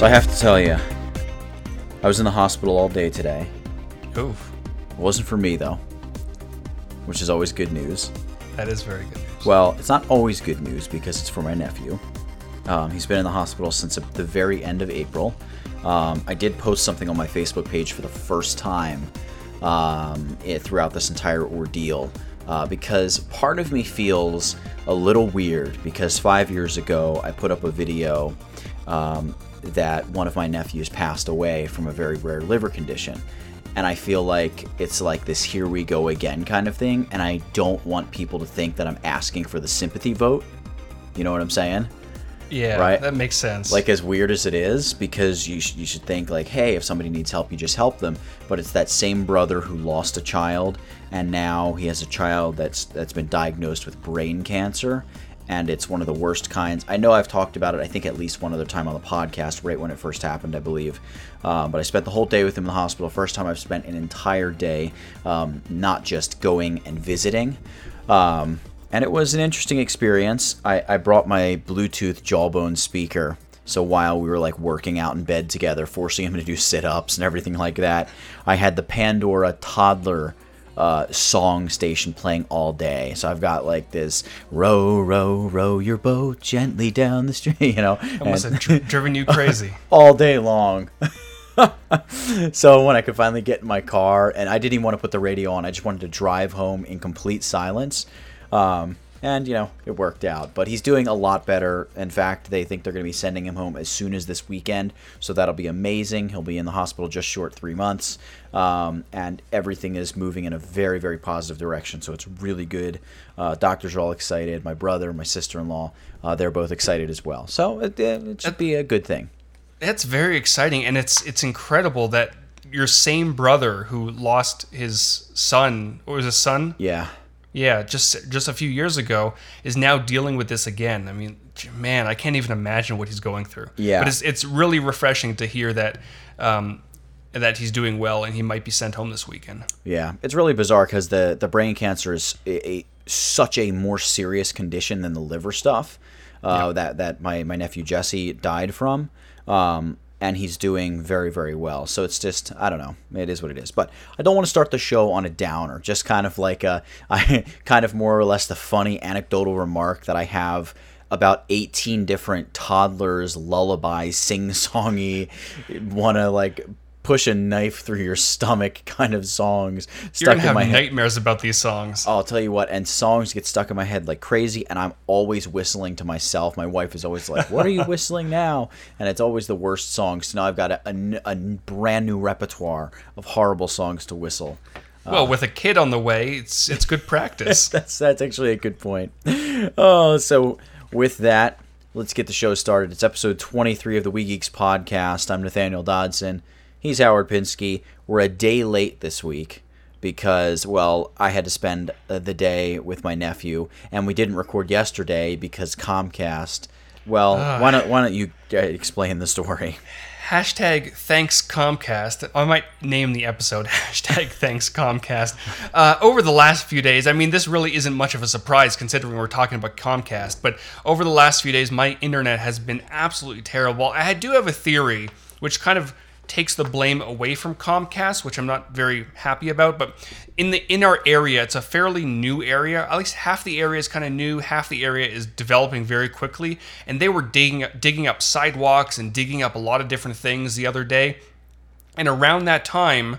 So I have to tell you, I was in the hospital all day today. Oof. It wasn't for me though, which is always good news. That is very good news. Well, it's not always good news because it's for my nephew. Um, he's been in the hospital since the very end of April. Um, I did post something on my Facebook page for the first time um, it, throughout this entire ordeal uh, because part of me feels a little weird because five years ago I put up a video um, that one of my nephews passed away from a very rare liver condition. And I feel like it's like this here we go again kind of thing. And I don't want people to think that I'm asking for the sympathy vote. You know what I'm saying? Yeah, Right. that makes sense. like as weird as it is because you, sh- you should think like hey if somebody needs help you just help them but it's that same brother who lost a child and now he has a child that's that's been diagnosed with brain cancer and it's one of the worst kinds i know i've talked about it i think at least one other time on the podcast right when it first happened i believe um, but i spent the whole day with him in the hospital first time i've spent an entire day um, not just going and visiting um, and it was an interesting experience. I, I brought my Bluetooth jawbone speaker. So while we were like working out in bed together, forcing him to do sit ups and everything like that, I had the Pandora toddler uh, song station playing all day. So I've got like this row, row, row your boat gently down the street, you know, Almost and- have dri- driven you crazy. all day long. so when I could finally get in my car, and I didn't even want to put the radio on, I just wanted to drive home in complete silence. Um, and you know it worked out. But he's doing a lot better. In fact, they think they're going to be sending him home as soon as this weekend, so that'll be amazing. He'll be in the hospital just short three months, um, and everything is moving in a very very positive direction. So it's really good. Uh, doctors are all excited. My brother, my sister-in-law, uh, they're both excited as well. So it, it should be a good thing. That's very exciting, and it's it's incredible that your same brother who lost his son, or was a son? Yeah. Yeah, just just a few years ago, is now dealing with this again. I mean, man, I can't even imagine what he's going through. Yeah. but it's it's really refreshing to hear that um, that he's doing well and he might be sent home this weekend. Yeah, it's really bizarre because the the brain cancer is a, a, such a more serious condition than the liver stuff uh, that that my my nephew Jesse died from. Um, and he's doing very very well. So it's just I don't know. It is what it is. But I don't want to start the show on a downer. Just kind of like a I kind of more or less the funny anecdotal remark that I have about 18 different toddlers lullaby sing-songy want to like push a knife through your stomach kind of songs stuck in my head. nightmares about these songs. I'll tell you what, and songs get stuck in my head like crazy, and I'm always whistling to myself. My wife is always like, "What are you whistling now?" And it's always the worst songs. So now I've got a a brand new repertoire of horrible songs to whistle. well, uh, with a kid on the way, it's it's good practice. That's that's actually a good point. Oh, so with that, let's get the show started. It's episode 23 of the We Geeks podcast. I'm Nathaniel Dodson. He's Howard Pinsky. We're a day late this week because, well, I had to spend uh, the day with my nephew, and we didn't record yesterday because Comcast. Well, why don't why don't you uh, explain the story? Hashtag thanks Comcast. I might name the episode hashtag thanks Comcast. Uh, over the last few days, I mean, this really isn't much of a surprise considering we're talking about Comcast, but over the last few days, my internet has been absolutely terrible. I do have a theory which kind of takes the blame away from Comcast, which I'm not very happy about. But in the in our area, it's a fairly new area. At least half the area is kind of new, half the area is developing very quickly. And they were digging digging up sidewalks and digging up a lot of different things the other day. And around that time,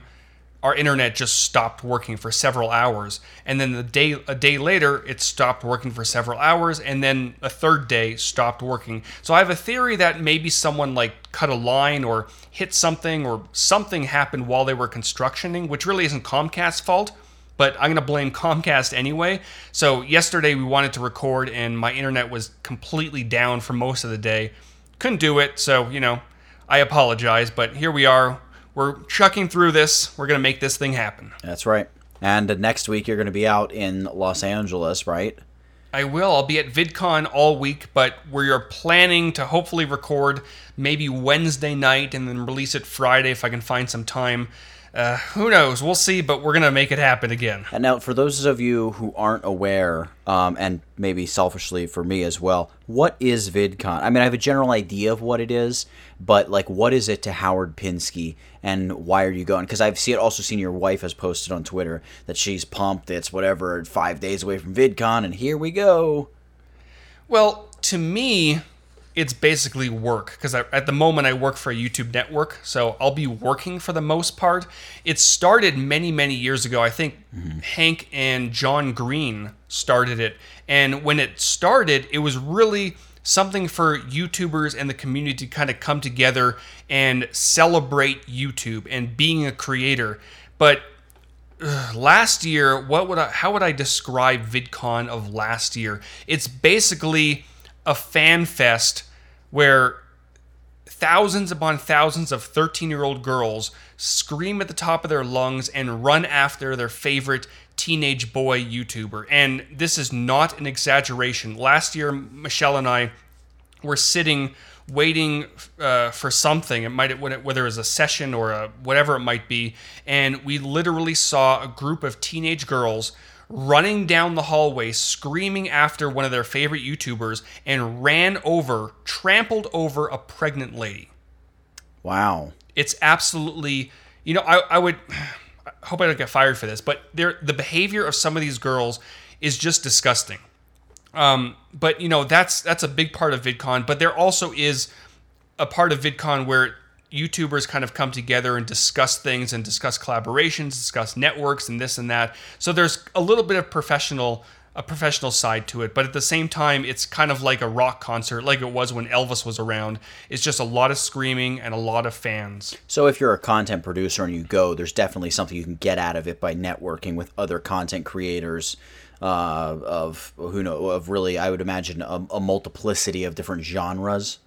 our internet just stopped working for several hours. And then the day a day later it stopped working for several hours. And then a third day stopped working. So i have a theory that maybe someone like cut a line or hit something or something happened while they were constructioning which really isn't comcast's fault but i'm going to blame comcast anyway. So yesterday we wanted to record and my internet was completely down for most of the day. Couldn't do it so you know i apologize but here we are we're chucking through this. We're going to make this thing happen. That's right. And next week you're going to be out in Los Angeles, right? I will. I'll be at VidCon all week, but we are planning to hopefully record maybe Wednesday night and then release it Friday if I can find some time. Uh, who knows? We'll see, but we're gonna make it happen again. And now, for those of you who aren't aware, um, and maybe selfishly for me as well, what is VidCon? I mean, I have a general idea of what it is, but like, what is it to Howard Pinsky, and why are you going? Because I've seen also seen your wife has posted on Twitter that she's pumped. It's whatever five days away from VidCon, and here we go. Well, to me, it's basically work because at the moment I work for a YouTube network, so I'll be working for the most part. It started many, many years ago. I think mm-hmm. Hank and John Green started it. And when it started, it was really something for YouTubers and the community to kind of come together and celebrate YouTube and being a creator. But ugh, last year, what would I how would I describe VidCon of last year? It's basically a fan fest where thousands upon thousands of 13 year old girls scream at the top of their lungs and run after their favorite teenage boy YouTuber. And this is not an exaggeration. Last year, Michelle and I were sitting waiting uh, for something. It might whether it was a session or a, whatever it might be, and we literally saw a group of teenage girls running down the hallway screaming after one of their favorite YouTubers and ran over, trampled over a pregnant lady. Wow. It's absolutely, you know, I, I would I hope I don't get fired for this, but there the behavior of some of these girls is just disgusting. Um, but you know that's that's a big part of VidCon. But there also is a part of VidCon where YouTubers kind of come together and discuss things and discuss collaborations, discuss networks and this and that. So there's a little bit of professional a professional side to it, but at the same time it's kind of like a rock concert like it was when Elvis was around. It's just a lot of screaming and a lot of fans. So if you're a content producer and you go, there's definitely something you can get out of it by networking with other content creators uh, of who know of really I would imagine a, a multiplicity of different genres.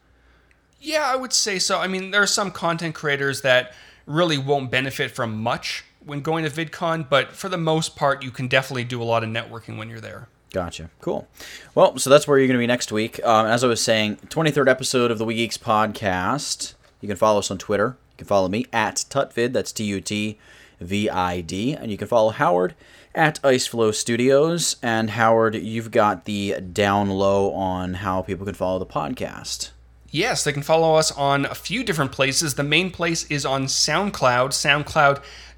Yeah, I would say so. I mean, there are some content creators that really won't benefit from much when going to VidCon, but for the most part, you can definitely do a lot of networking when you're there. Gotcha. Cool. Well, so that's where you're going to be next week. Um, as I was saying, 23rd episode of the We Geeks podcast. You can follow us on Twitter. You can follow me at Tutvid. That's T U T V I D. And you can follow Howard at Iceflow Studios. And Howard, you've got the down low on how people can follow the podcast. Yes, they can follow us on a few different places. The main place is on SoundCloud,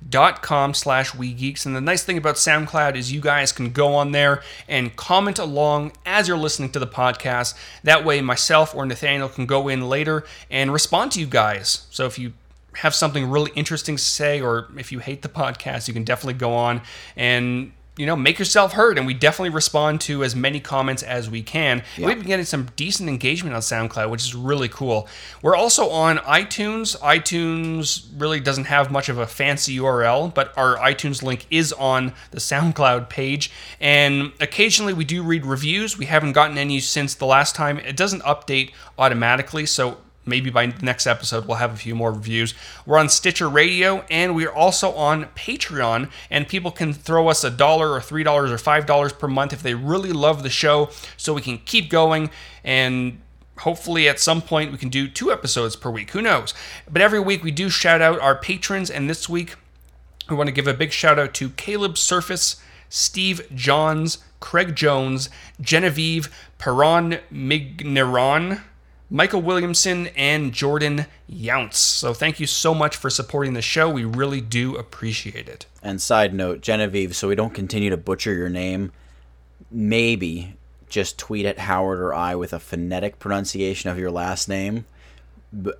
soundcloud.com slash WeGeeks. And the nice thing about SoundCloud is you guys can go on there and comment along as you're listening to the podcast. That way, myself or Nathaniel can go in later and respond to you guys. So if you have something really interesting to say, or if you hate the podcast, you can definitely go on and you know, make yourself heard, and we definitely respond to as many comments as we can. Yeah. We've been getting some decent engagement on SoundCloud, which is really cool. We're also on iTunes. iTunes really doesn't have much of a fancy URL, but our iTunes link is on the SoundCloud page. And occasionally we do read reviews. We haven't gotten any since the last time. It doesn't update automatically, so maybe by next episode we'll have a few more reviews. We're on Stitcher Radio and we're also on Patreon and people can throw us a dollar or three dollars or five dollars per month if they really love the show so we can keep going and hopefully at some point we can do two episodes per week who knows but every week we do shout out our patrons and this week we want to give a big shout out to caleb surface steve johns craig jones genevieve perron migneron Michael Williamson, and Jordan Younts. So thank you so much for supporting the show. We really do appreciate it. And side note, Genevieve, so we don't continue to butcher your name, maybe just tweet at Howard or I with a phonetic pronunciation of your last name.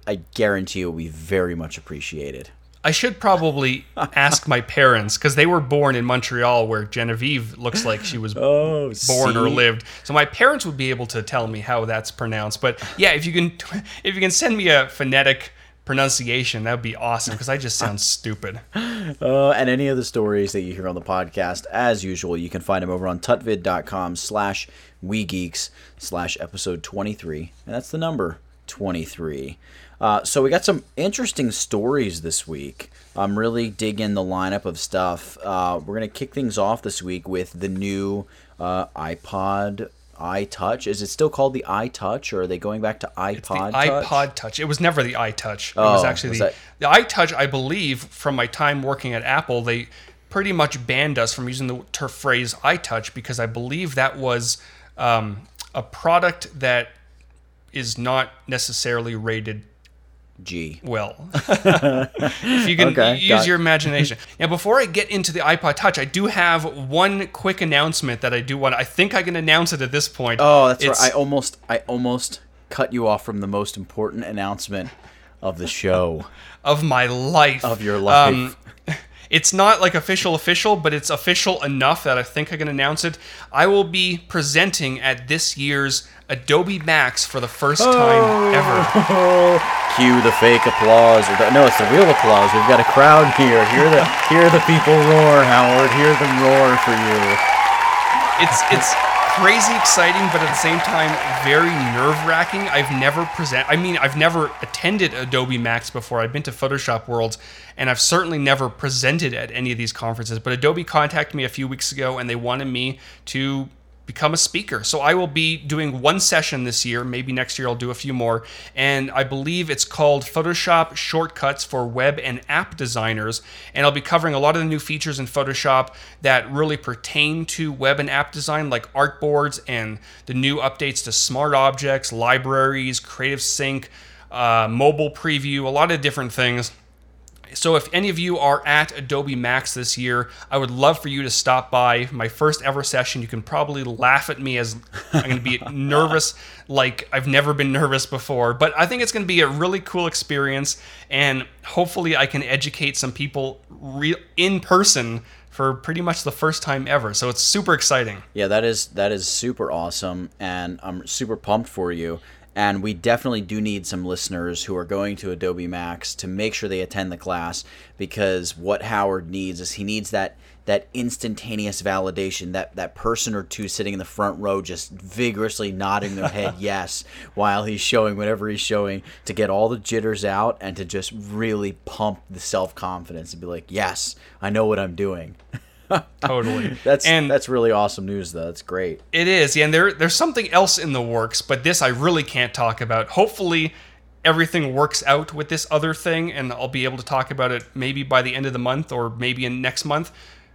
I guarantee it will be very much appreciated. I should probably ask my parents because they were born in Montreal, where Genevieve looks like she was oh, born see? or lived. So my parents would be able to tell me how that's pronounced. But yeah, if you can, if you can send me a phonetic pronunciation, that would be awesome because I just sound stupid. Uh, and any of the stories that you hear on the podcast, as usual, you can find them over on tutvid.com slash wegeeks slash episode 23. And that's the number 23. Uh, so we got some interesting stories this week. I'm really digging the lineup of stuff. Uh, we're gonna kick things off this week with the new uh, iPod iTouch. Is it still called the iTouch, or are they going back to iPod? It's the Touch? iPod Touch. It was never the iTouch. It Oh, was actually was the, that- the iTouch, I believe, from my time working at Apple, they pretty much banned us from using the phrase iTouch because I believe that was um, a product that is not necessarily rated G. well. if you can Okay, use your imagination. Now, before I get into the iPod Touch, I do have one quick announcement that I do want. I think I can announce it at this point. Oh, that's It's- right. I almost, I almost cut you off from the most important announcement of the show. of my life. Of your life. Um, it's not like official official, but it's official enough that I think I can announce it. I will be presenting at this year's Adobe Max for the first Oh. time ever. Cue the fake applause. No, it's the real applause. We've got a crowd here. Hear the, hear the people roar, Howard. Hear them roar for you. It's it's crazy exciting, but at the same time very nerve wracking. I've never present. I mean, I've never attended Adobe Max before. I've been to Photoshop Worlds, and I've certainly never presented at any of these conferences. But Adobe contacted me a few weeks ago, and they wanted me to become a speaker. So I will be doing one session this year. Maybe next year I'll do a few more. And I believe it's called Photoshop Shortcuts for Web and App Designers. And I'll be covering a lot of the new features in Photoshop that really pertain to web and app design, like artboards and the new updates to smart objects, libraries, Creative Sync, uh, mobile preview, a lot of different things. So if any of you are at Adobe Max this year, I would love for you to stop by my first ever session. You can probably laugh at me as I'm going to be nervous like I've never been nervous before, but I think it's going to be a really cool experience and hopefully I can educate some people re- in person for pretty much the first time ever. So it's super exciting. Yeah, that is that is super awesome, and I'm super pumped for you. And we definitely do need some listeners who are going to Adobe Max to make sure they attend the class because what Howard needs is he needs that that instantaneous validation, that that person or two sitting in the front row just vigorously nodding their head yes while he's showing whatever he's showing to get all the jitters out and to just really pump the self confidence and be like, yes, I know what I'm doing. Totally. That's and that's really awesome news though. That's great. It is, yeah, and there there's something else in the works, but this I really can't talk about. Hopefully everything works out with this other thing and I'll be able to talk about it maybe by the end of the month or maybe in next month.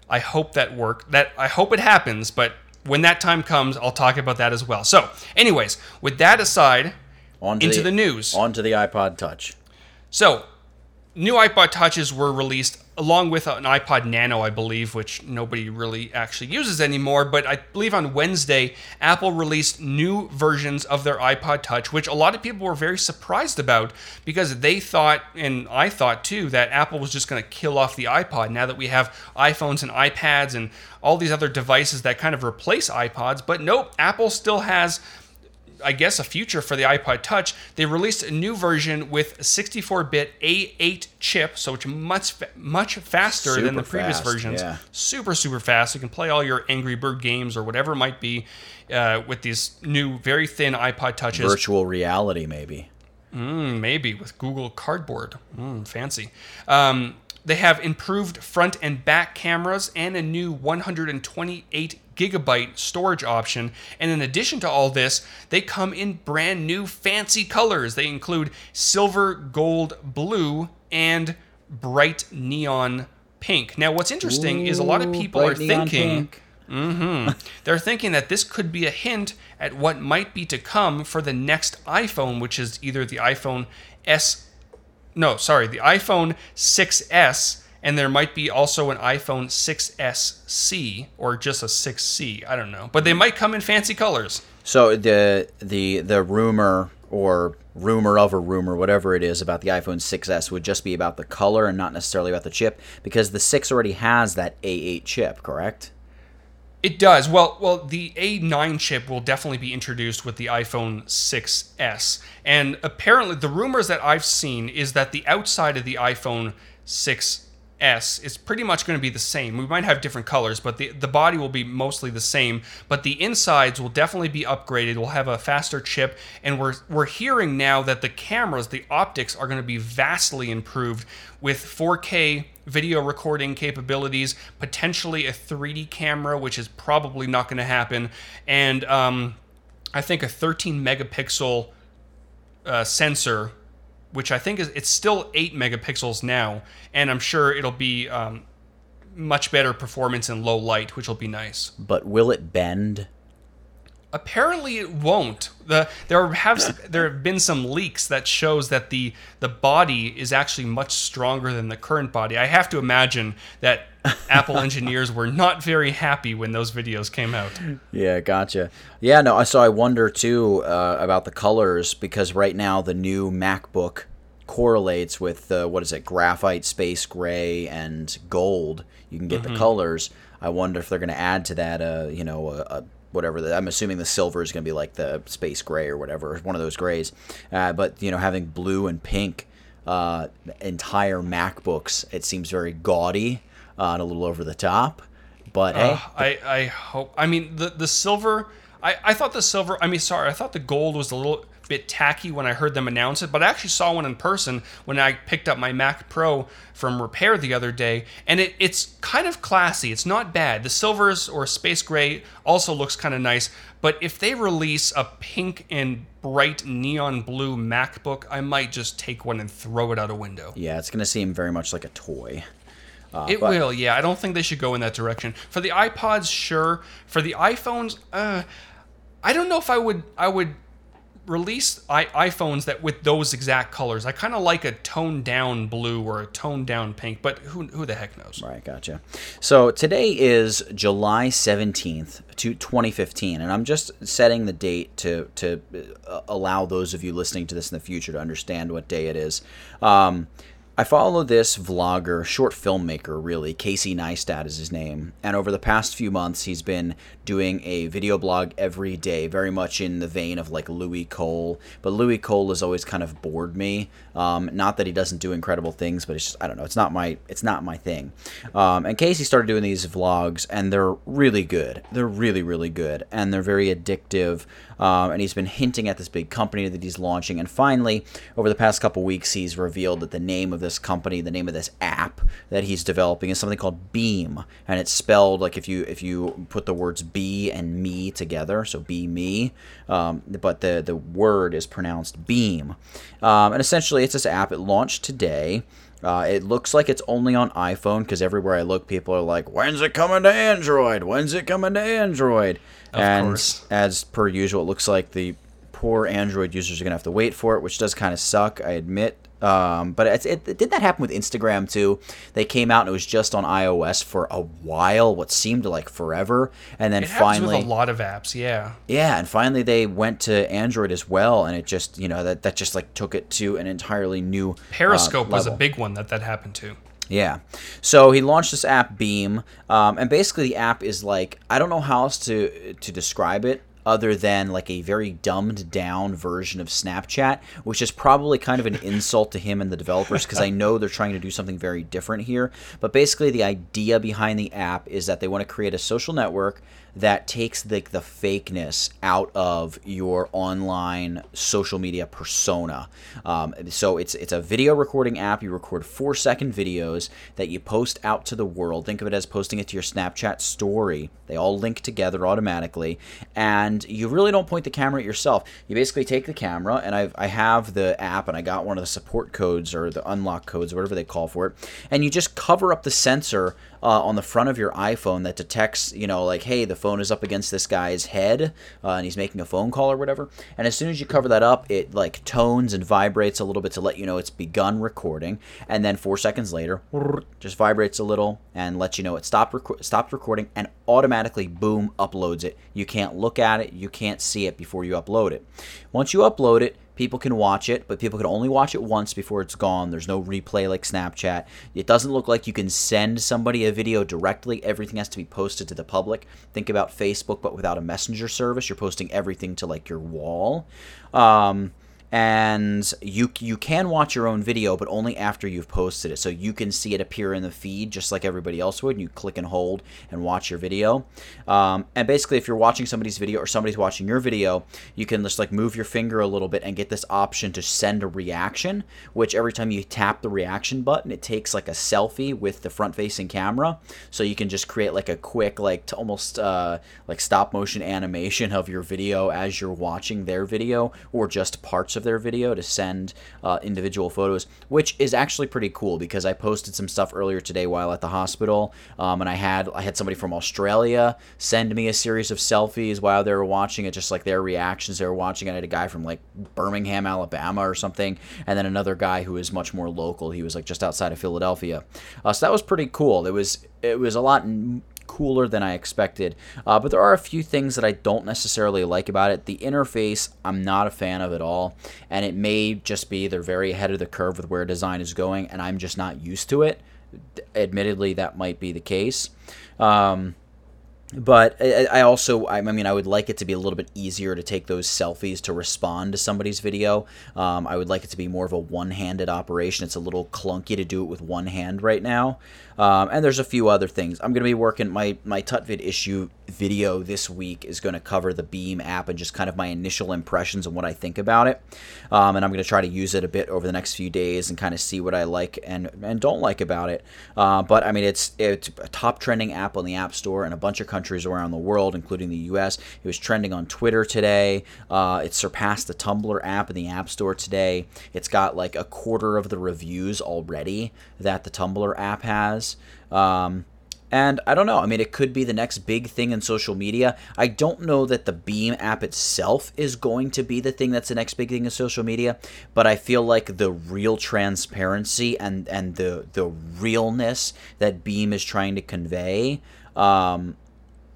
I hope that work that I hope it happens, but when that time comes, I'll talk about that as well. So, anyways, with that aside, onto into the news. onto the iPod Touch. So, new iPod Touches were released along with an iPod Nano, I believe, which nobody really actually uses anymore. But I believe on Wednesday, Apple released new versions of their iPod Touch, which a lot of people were very surprised about because they thought, and I thought too, that Apple was just going to kill off the iPod now that we have iPhones and iPads and all these other devices that kind of replace iPods. But nope, Apple still has I guess a future for the iPod Touch. They released a new version with a 64-bit A8 chip, so it's much much faster than the previous fast, versions. yeah. Super super fast. You can play all your Angry Bird games or whatever it might be uh, with these new very thin iPod Touches. Virtual reality, maybe. Mm, maybe with Google Cardboard. Mm, fancy. Um, they have improved front and back cameras and a new 128 gigabyte storage option. And in addition to all this, they come in brand new fancy colors. They include silver, gold, blue, and bright neon pink. Now, what's interesting is a lot of people are thinking. pink. Mm-hmm. They're thinking that this could be a hint at what might be to come for the next iPhone, which is either the iPhone S. No, sorry, the iPhone 6S, and there might be also an iPhone 6SC or just a 6C. I don't know, but they might come in fancy colors. So the the the rumor or rumor of a rumor, whatever it is about the iPhone 6s would just be about the color and not necessarily about the chip because the 6 already has that A8 chip, correct? It does. Well, well, the A9 chip will definitely be introduced with the iPhone 6s. And apparently the rumors that I've seen is that the outside of the iPhone 6s is pretty much going to be the same. We might have different colors, but the the body will be mostly the same, but the insides will definitely be upgraded. We'll have a faster chip and we're we're hearing now that the cameras, the optics are going to be vastly improved with 4K video recording capabilities, potentially a 3D camera, which is probably not going to happen, and um, I think, a 13 megapixel uh, sensor, which I think is it's still eight megapixels now, and I'm sure it'll be um, much better performance in low light, which will be nice. But will it bend? Apparently, it won't. The there have there have been some leaks that shows that the the body is actually much stronger than the current body. I have to imagine that Apple engineers were not very happy when those videos came out. Yeah, gotcha. Yeah, no. So I wonder too uh, about the colors because right now the new MacBook correlates with uh, what is it, graphite, space gray, and gold. You can get the colors. I wonder if they're going to add to that. Uh, you know, a, a whatever. The, I'm assuming the silver is going to be like the space gray or whatever, one of those grays. Uh, but you know, having blue and pink uh, entire MacBooks, it seems very gaudy uh, and a little over the top. But hey, I, I hope. I mean, the the silver. I, I thought the silver. I mean, sorry. I thought the gold was a little bit tacky when I heard them announce it, but I actually saw one in person when I picked up my Mac Pro from repair the other day, and it, it's kind of classy. It's not bad. The silvers or space gray also looks kind of nice, but if they release a pink and bright neon blue MacBook, I might just take one and throw it out a window. yeah, it's going to seem very much like a toy. Uh, It but- will, yeah. I don't think they should go in that direction. For the iPods, sure. For the iPhones, uh, I don't know if I would. I would release I- iPhones that with those exact colors. I kind of like a toned down blue or a toned down pink, but who who the heck knows? Right, gotcha. So today is July 17th, to 2015, and I'm just setting the date to, to uh, allow those of you listening to this in the future to understand what day it is. Um, I follow this vlogger, short filmmaker, really. Casey Neistat is his name. And over the past few months, he's been doing a video blog every day, very much in the vein of like Louis Cole. But Louis Cole has always kind of bored me. Um, not that he doesn't do incredible things, but it's just, I don't know. It's not my it's not my thing. Um, and Casey started doing these vlogs, and they're really good. They're really really good, and they're very addictive. Um, and he's been hinting at this big company that he's launching. And finally, over the past couple weeks, he's revealed that the name of this company, the name of this app that he's developing, is something called Beme, and it's spelled like if you if you put the words "be" and "me" together, so "be me," um, but the the word is pronounced "beam." Um, and essentially, it's this app. It launched today. Uh, it looks like it's only on iPhone because everywhere I look, people are like, "When's it coming to Android? When's it coming to Android?" and course. as per usual, it looks like the poor Android users are gonna have to wait for it, which does kind of suck. I admit. Um, but it's, it, did that happen with Instagram too? They came out and it was just on iOS for a while, what seemed like forever, and then It finally, a lot of apps, yeah. yeah, and finally they went to Android as well, and it just you know that that just like took it to an entirely new uh, Periscope was a big one that that happened to. Yeah. So he launched this app Beme, um, and basically the app is like I don't know how else to to describe it other than like a very dumbed down version of Snapchat, which is probably kind of an insult to him and the developers because I know they're trying to do something very different here. But basically the idea behind the app is that they want to create a social network that takes the, the fakeness out of your online social media persona. Um, so it's it's a video recording app. You record four second videos that you post out to the world. Think of it as posting it to your Snapchat story. They all link together automatically, and you really don't point the camera at yourself. You basically take the camera, and I I have the app, and I got one of the support codes or the unlock codes, whatever they call for it, and you just cover up the sensor uh, on the front of your iPhone that detects, you know, like, hey, the phone is up against this guy's head uh, and he's making a phone call or whatever. And as soon as you cover that up, it like tones and vibrates a little bit to let you know it's begun recording. And then four seconds later, just vibrates a little and lets you know it stopped reco- stopped recording and automatically, boom, uploads it. You can't look at it, you can't see it before you upload it. Once you upload it, People can watch it, but people can only watch it once before it's gone. There's no replay like Snapchat. It doesn't look like you can send somebody a video directly. Everything has to be posted to the public. Think about Facebook, but without a messenger service. You're posting everything to like your wall. Um, and you you can watch your own video, but only after you've posted it. So you can see it appear in the feed just like everybody else would. And you click and hold and watch your video. Um, and basically, if you're watching somebody's video or somebody's watching your video, you can just like move your finger a little bit and get this option to send a reaction. Which every time you tap the reaction button, it takes like a selfie with the front-facing camera. So you can just create like a quick like to almost uh, like stop motion animation of your video as you're watching their video or just parts of their video to send uh, individual photos, which is actually pretty cool because I posted some stuff earlier today while at the hospital, um, and I had I had somebody from Australia send me a series of selfies while they were watching it, just like their reactions they were watching. I had a guy from like Birmingham, Alabama, or something, and then another guy who is much more local. He was like just outside of Philadelphia, uh, so that was pretty cool. It was it was a lot cooler than I expected. Uh, but there are a few things that I don't necessarily like about it. The interface, I'm not a fan of at all, and it may just be they're very ahead of the curve with where design is going, and I'm just not used to it. Admittedly, that might be the case. Um, but I also, I mean, I would like it to be a little bit easier to take those selfies to respond to somebody's video. Um, I would like it to be more of a one-handed operation. It's a little clunky to do it with one hand right now. Um, and there's a few other things. I'm going to be working my my Tutvid issue video this week is going to cover the Beme app and just kind of my initial impressions and what I think about it. Um, and I'm going to try to use it a bit over the next few days and kind of see what I like and and don't like about it. Uh, but I mean, it's it's a top trending app on the App Store in a bunch of countries around the world, including the U.S. It was trending on Twitter today. Uh, it surpassed the Tumblr app in the App Store today. It's got like a quarter of the reviews already that the Tumblr app has. Um, and I don't know. I mean, it could be the next big thing in social media. I don't know that the Beme app itself is going to be the thing that's the next big thing in social media, but I feel like the real transparency and and the the realness that Beme is trying to convey um,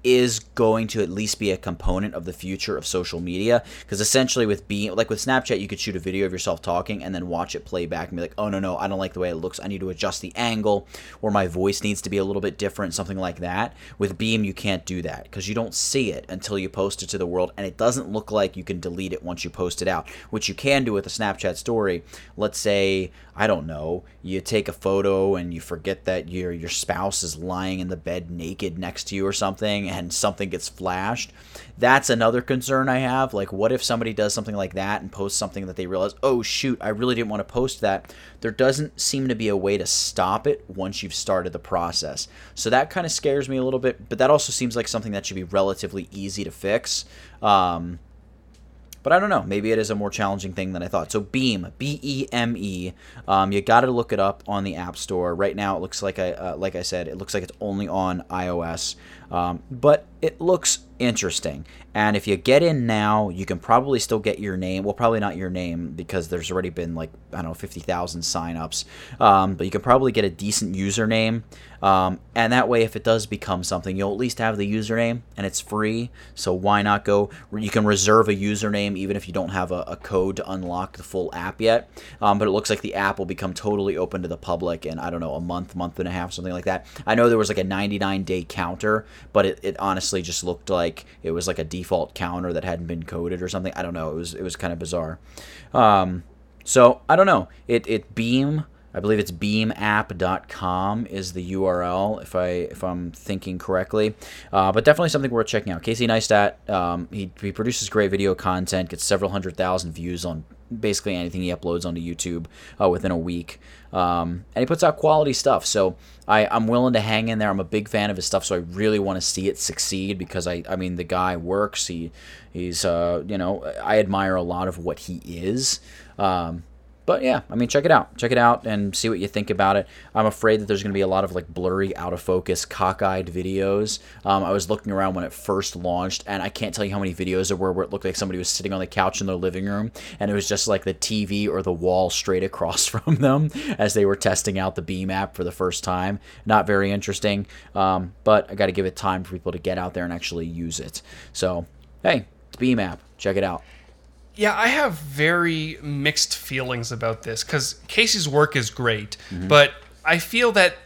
is going to at least be a component of the future of social media. Because essentially with being like with snapchat you could shoot a video of yourself talking and then watch it play back and be like oh no no i don't like the way it looks. I need to adjust the angle or my voice needs to be a little bit different something like that. With Beme you can't do that because you don't see it until you post it to the world and it doesn't look like you can delete it once you post it out. Which you can do with a snapchat story let's say i don't know you take a photo and you forget that your your spouse is lying in the bed naked next to you or something and something gets flashed. That's another concern I have. Like, what if somebody does something like that and posts something that they realize, oh, shoot, I really didn't want to post that? There doesn't seem to be a way to stop it once you've started the process. So that kind of scares me a little bit, but that also seems like something that should be relatively easy to fix. Um, but I don't know. Maybe it is a more challenging thing than I thought. So Beme, B E M E. Um, you got to look it up on the App Store. Right now, it looks like I uh, like I said, it looks like it's only on iOS. Um, but it looks interesting. And if you get in now, you can probably still get your name. Well, probably not your name because there's already been like, I don't know, 50,000 signups. Um, but you can probably get a decent username. Um, and that way, if it does become something, you'll at least have the username and it's free. So why not go? You can reserve a username even if you don't have a, a code to unlock the full app yet. Um, but it looks like the app will become totally open to the public in, I don't know, a month, month and a half, something like that. I know there was like a 99 day counter but it, it honestly just looked like it was like a default counter that hadn't been coded or something. I don't know. It was it was kind of bizarre. Um, so I don't know. It it Beme. I believe it's beamapp.com is the URL if I if I'm thinking correctly. Uh, but definitely something worth checking out. Casey Neistat, um, he, he produces great video content, gets several hundred thousand views on basically anything he uploads onto YouTube uh, within a week. Um, and he puts out quality stuff. So I, I'm willing to hang in there. I'm a big fan of his stuff, so I really want to see it succeed because I, I mean, the guy works. He, he's, uh, you know, I admire a lot of what he is. Um, but yeah, I mean, check it out. Check it out and see what you think about it. I'm afraid that there's going to be a lot of like blurry, out of focus, cockeyed videos. Um, I was looking around when it first launched, and I can't tell you how many videos there were where it looked like somebody was sitting on the couch in their living room, and it was just like the TV or the wall straight across from them as they were testing out the Beme app for the first time. Not very interesting, um, but I got to give it time for people to get out there and actually use it. So, hey, it's Beme app. Check it out. Yeah, I have very mixed feelings about this because Casey's work is great, mm-hmm. but I feel that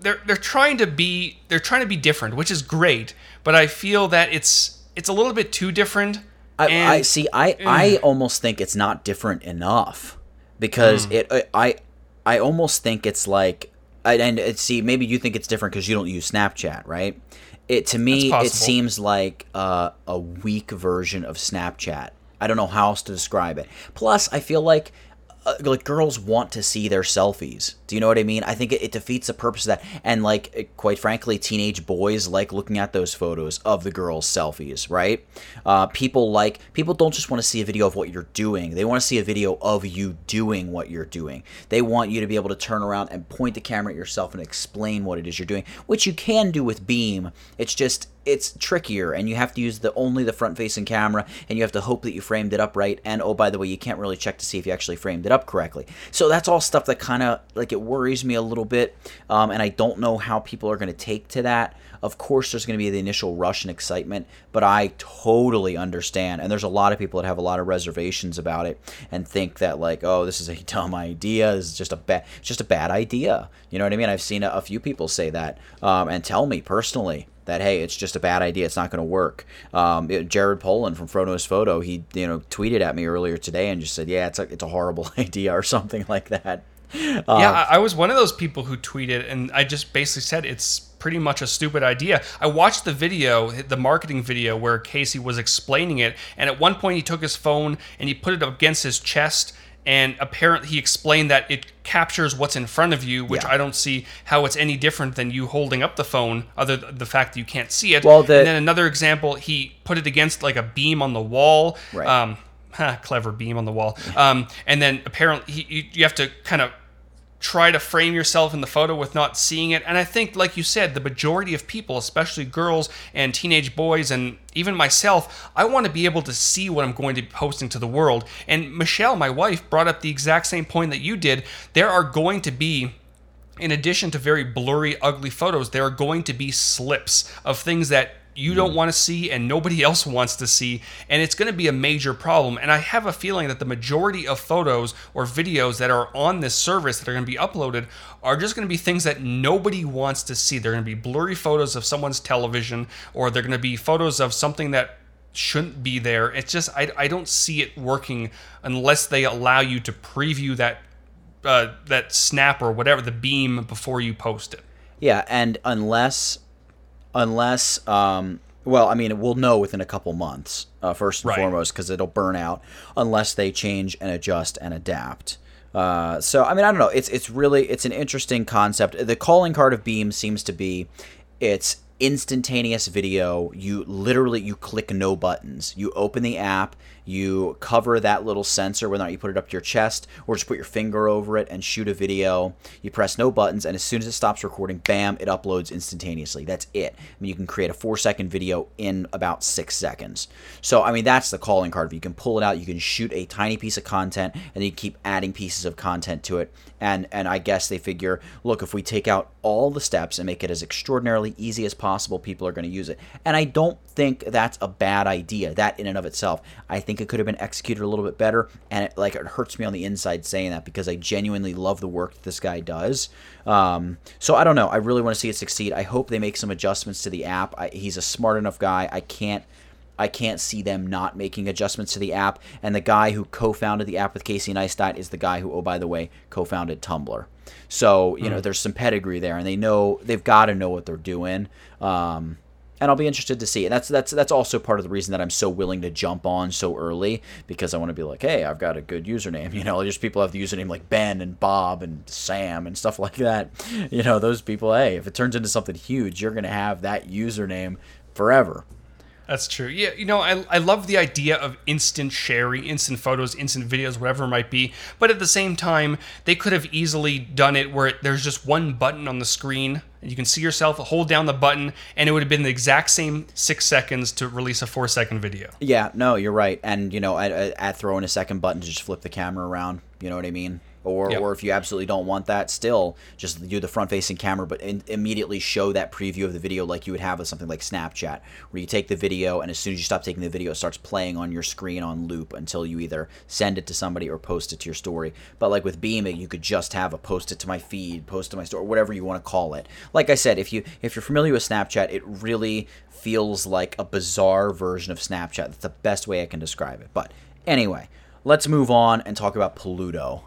they're they're trying to be they're trying to be different, which is great. But I feel that it's it's a little bit too different I, And- I see. I I almost think it's not different enough because it. I- I almost think it's like. I- And it, see, maybe you think it's different because you don't use Snapchat, right? It to me, it seems like uh, a weak version of Snapchat. I don't know how else to describe it. Plus, I feel like uh, like girls want to see their selfies. Do you know what I mean? I think it, it defeats the purpose of that. And like, it- quite frankly, teenage boys like looking at those photos of the girls' selfies, right? Uh, people like people don't just want to see a video of what you're doing. They want to see a video of you doing what you're doing. They want you to be able to turn around and point the camera at yourself and explain what it is you're doing, which you can do with Beme. It's just it's trickier and you have to use the only the front facing camera and you have to hope that you framed it up right and oh by the way you can't really check to see if you actually framed it up correctly. So that's all stuff that kind of like it worries me a little bit um, and i don't know how people are going to take to that. Of course there's going to be the initial rush and excitement but i totally understand and there's a lot of people that have a lot of reservations about it and think that like oh this is a dumb idea this is just a bad it's just a bad idea. You know what i mean? I've seen a, a few people say that um, and tell me personally that hey, it's just a bad idea. It's not going to work. Um, it- Jared Polin from Fro Knows Photo, he you know tweeted at me earlier today and just said, yeah, it's a it's a horrible idea or something like that. yeah, I, I was one of those people who tweeted, and I just basically said it's pretty much a stupid idea. I watched the video, the marketing video, where Casey was explaining it, and at one point he took his phone and he put it up against his chest. And apparently, he explained that it captures what's in front of you, which Yeah. I don't see how it's any different than you holding up the phone, other than the fact that you can't see it. Well, the- and then another example, he put it against like a beam on the wall. Right. Um, ha, clever beam on the wall. Um, and then apparently, he, you, you have to kind of try to frame yourself in the photo with not seeing it. And I think, like you said, the majority of people, especially girls and teenage boys, and even myself, I want to be able to see what I'm going to be posting to the world. And Michelle, my wife, brought up the exact same point that you did. There are going to be in addition to very blurry, ugly photos, there are going to be slips of things that you don't want to see and nobody else wants to see, and it's going to be a major problem. And I have a feeling that the majority of photos or videos that are on this service that are going to be uploaded are just going to be things that nobody wants to see. They're going to be blurry photos of someone's television, or they're going to be photos of something that shouldn't be there. It's just I, I don't see it working unless they allow you to preview that uh, that snap or whatever the beam before you post it. Yeah, and unless unless um well, I mean, we'll know within a couple months, uh, first and Right. foremost, because it'll burn out unless they change and adjust and adapt. Uh, so, I mean, I don't know. It's it's really it's an interesting concept. The calling card of Beme seems to be it's instantaneous video. You literally you click no buttons. You open the app, you cover that little sensor, whether or not you put it up to your chest or just put your finger over it and shoot a video. You press no buttons, and as soon as it stops recording, bam, it uploads instantaneously. That's it. I mean, you can create a four second video in about six seconds. So, I mean, that's the calling card. If You can pull it out, you can shoot a tiny piece of content, and you keep adding pieces of content to it. And and I guess they figure, look, if we take out all the steps and make it as extraordinarily easy as possible, people are going to use it. And I don't think that's a bad idea. That in and of itself, I think it could have been executed a little bit better. And it, like it hurts me on the inside saying that because I genuinely love the work that this guy does. Um, so I don't know. I really want to see it succeed. I hope they make some adjustments to the app. I, he's a smart enough guy. I can't. I can't see them not making adjustments to the app. And the guy who co-founded the app with Casey Neistat is the guy who, oh by the way, co-founded Tumblr. So you know, there's some pedigree there, and they know they've got to know what they're doing. Um, and I'll be interested to see. And that's that's that's also part of the reason that I'm so willing to jump on so early because I want to be like, hey, I've got a good username. You know, just people have the username like Ben and Bob and Sam and stuff like that. You know, those people. Hey, if it turns into something huge, you're gonna have that username forever. That's true. Yeah, you know, I, I love the idea of instant sharing, instant photos, instant videos, whatever it might be. But at the same time, they could have easily done it where there's just one button on the screen. You can see yourself, hold down the button, and it would have been the exact same six seconds to release a four second video. Yeah, no, you're right. And you know, at, at throwing a second button to just flip the camera around. You know what I mean? Or, Yep. or if you absolutely don't want that, still just do the front facing camera, but in, immediately show that preview of the video like you would have with something like Snapchat, where you take the video and as soon as you stop taking the video, it starts playing on your screen on loop until you either send it to somebody or post it to your story. But like with Beaming, you could just have a post it to my feed, post to my story, whatever you want to call it. Like I said, if you if you're familiar with Snapchat, it really feels like a bizarre version of Snapchat. That's the best way I can describe it. But anyway, let's move on and talk about Pluto.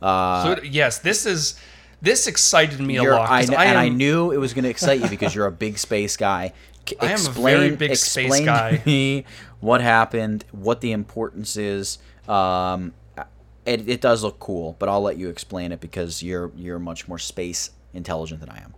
Pluto- yes, this is this excited me a You're- I, I and I knew it was going to excite you because you're a big space guy. C- I am a very big space explain guy. Me what happened, what the importance is. Um, it, it does look cool, but I'll let you explain it because you're you're much more space intelligent than I am.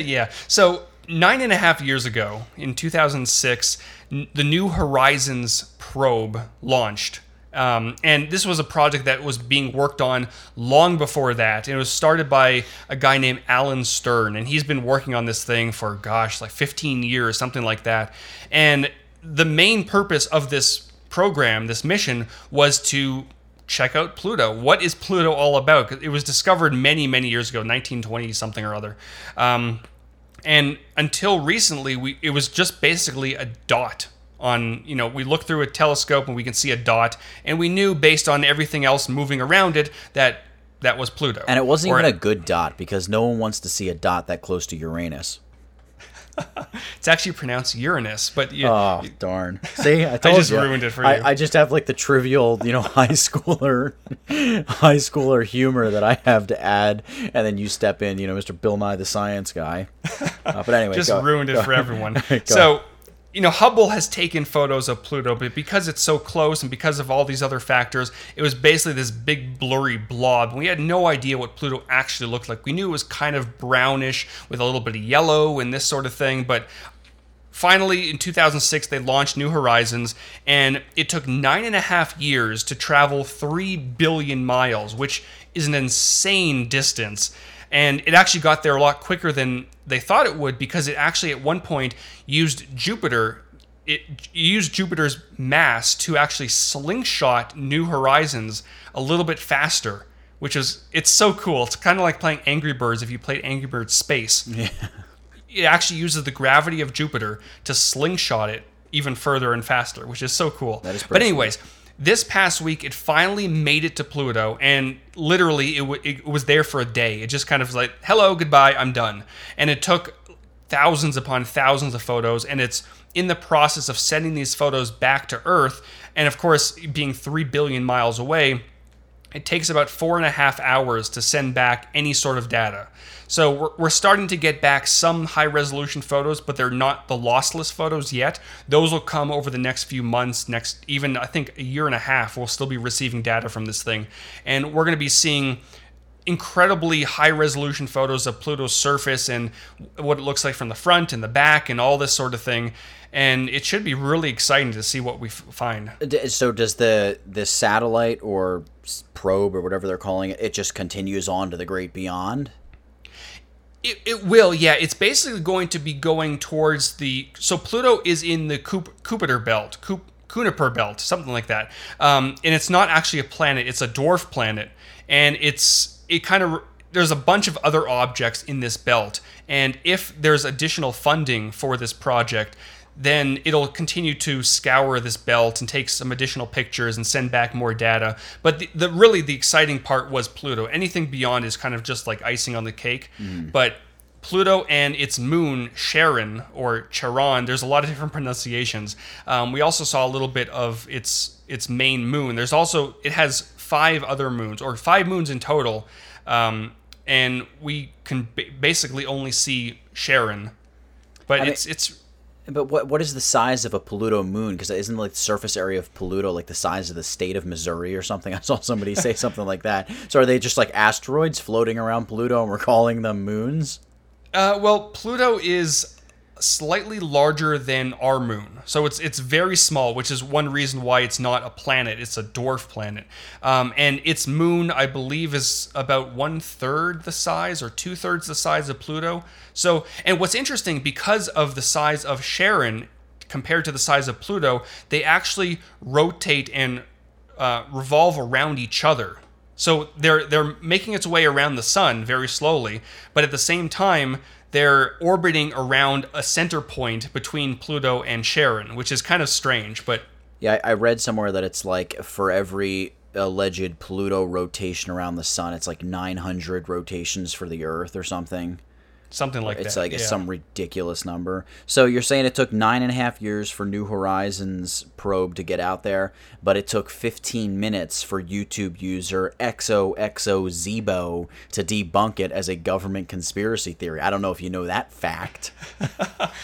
yeah. So nine and a half years ago, in 2006, n- the New Horizons probe launched. Um, and this was a project that was being worked on long before that. It was started by a guy named Alan Stern, and he's been working on this thing for, gosh, like 15 years, something like that. And the main purpose of this program, this mission, was to check out Pluto. What is Pluto all about? It was discovered many, many years ago, 1920 something or other. Um, and until recently, we it was just basically a dot on you know we look through a telescope and we can see a dot, and we knew based on everything else moving around it that that was Pluto. And it wasn't Or even a good dot because no one wants to see a dot that close to Uranus. it's actually pronounced Uranus, but you, Oh darn! See, I told just you. ruined it for you. I just have like the trivial, you know, high schooler, high schooler humor that I have to add, and then you step in, you know, Mr. Bill Nye the Science Guy. Uh, but anyway, just ruined it for everyone. So, you know, Hubble has taken photos of Pluto, but because it's so close and because of all these other factors, it was basically this big blurry blob. We had no idea what Pluto actually looked like. We knew it was kind of brownish with a little bit of yellow and this sort of thing, but finally in 2006 they launched new horizons and it took nine and a half years to travel 3 billion miles which is an insane distance and it actually got there a lot quicker than they thought it would because it actually at one point used jupiter it used jupiter's mass to actually slingshot new horizons a little bit faster which is it's so cool it's kind of like playing angry birds if you played angry birds space Yeah. it actually uses the gravity of Jupiter to slingshot it even further and faster, which is so cool. That is but anyways, this past week it finally made it to Pluto, and literally it, w- it was there for a day. It just kind of was like, "Hello, goodbye, I'm done," and it took thousands upon thousands of photos, and it's in the process of sending these photos back to Earth, and of course, being three billion miles away it takes about four and a half hours to send back any sort of data. So we're, we're starting to get back some high resolution photos, but they're not the lossless photos yet. Those will come over the next few months, next even I think a year and a half. We'll still be receiving data from this thing, and we're going to be seeing incredibly high resolution photos of Pluto's surface and what it looks like from the front and the back and all this sort of thing. And it should be really exciting to see what we f- find. So does the the satellite or probe or whatever they're calling it? It just continues on to the great beyond. It, it will, yeah. It's basically going to be going towards the. So Pluto is in the Kuiper belt, Kuiper belt, something like that. Um, and it's not actually a planet; it's a dwarf planet, and it's it kind of there's a bunch of other objects in this belt, and if there's additional funding for this project, then it'll continue to scour this belt and take some additional pictures and send back more data. But the, the really the exciting part was Pluto. Anything beyond is kind of just like icing on the cake. But Pluto and its moon Charon or Charon, there's a lot of different pronunciations. Um, we also saw a little bit of its its main moon. There's also it has five other moons or five moons in total, um, and we can ba- basically only see Charon. But mean- it's it's But what what is the size of a Pluto moon? Because isn't like the surface area of Pluto like the size of the state of Missouri or something? I saw somebody say something like that. So are they just like asteroids floating around Pluto and we're calling them moons? Uh, well, Pluto is slightly larger than our moon, so it's it's very small, which is one reason why it's not a planet. It's a dwarf planet, um, and its moon, I believe, is about one third the size or two thirds the size of Pluto. So, and what's interesting because of the size of Charon compared to the size of Pluto, they actually rotate and uh, revolve around each other. So they're they're making its way around the sun very slowly, but at the same time they're orbiting around a center point between Pluto and Charon, which is kind of strange, but Yeah, I, read somewhere that it's like for every alleged Pluto rotation around the sun, it's like 900 rotations for the Earth or something. Something like It's that. It's like yeah. some ridiculous number. So you're saying it took nine and a half years for New Horizons probe to get out there, but it took 15 minutes for YouTube user XOXOZebo to debunk it as a government conspiracy theory. I don't know if you know that fact.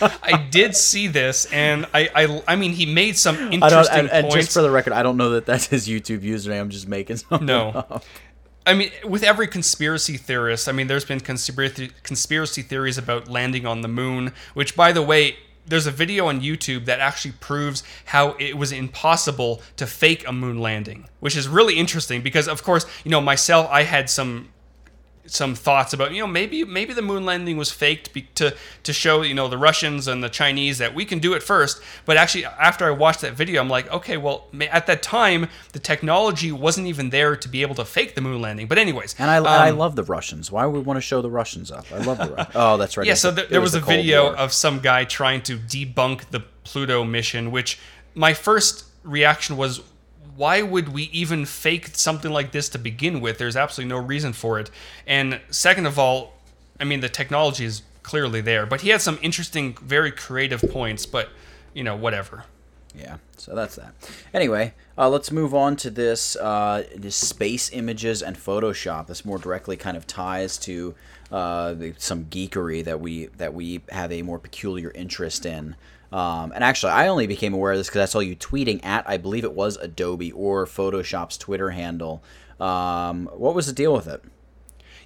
I did see this, and I, I, I mean, he made some interesting I don't, and, and points. just for the record, I don't know that that's his YouTube username. I'm just making something No. up. I mean, with every conspiracy theorist, I mean, there's been conspiracy theories about landing on the moon, which, by the way, there's a video on YouTube that actually proves how it was impossible to fake a moon landing, which is really interesting because, of course, you know, myself, I had some some thoughts about you know maybe maybe the moon landing was faked be, to to show you know the Russians and the Chinese that we can do it first. But actually, after I watched that video, I'm like, okay, well, at that time the technology wasn't even there to be able to fake the moon landing. But anyways, And I, and I um, love the Russians. Why would we want to show the Russians up? I love the Russians. Oh, that's right. yeah. So the- there, there was, the a video War. of some guy trying to debunk the Pluto mission, which my first reaction was. Why would we even fake something like this to begin with? There's absolutely no reason for it. And second of all, I mean, the technology is clearly there. But he had some interesting, very creative points. But you know, whatever. Yeah, so that's that. Anyway, uh, let's move on to this uh, this space images and Photoshop. This more directly kind of ties to uh, some geekery that we that we have a more peculiar interest in. Um, and actually, I only became aware of this because I saw you tweeting at I believe it was Adobe or Photoshop's Twitter handle. Um, what was the deal with it?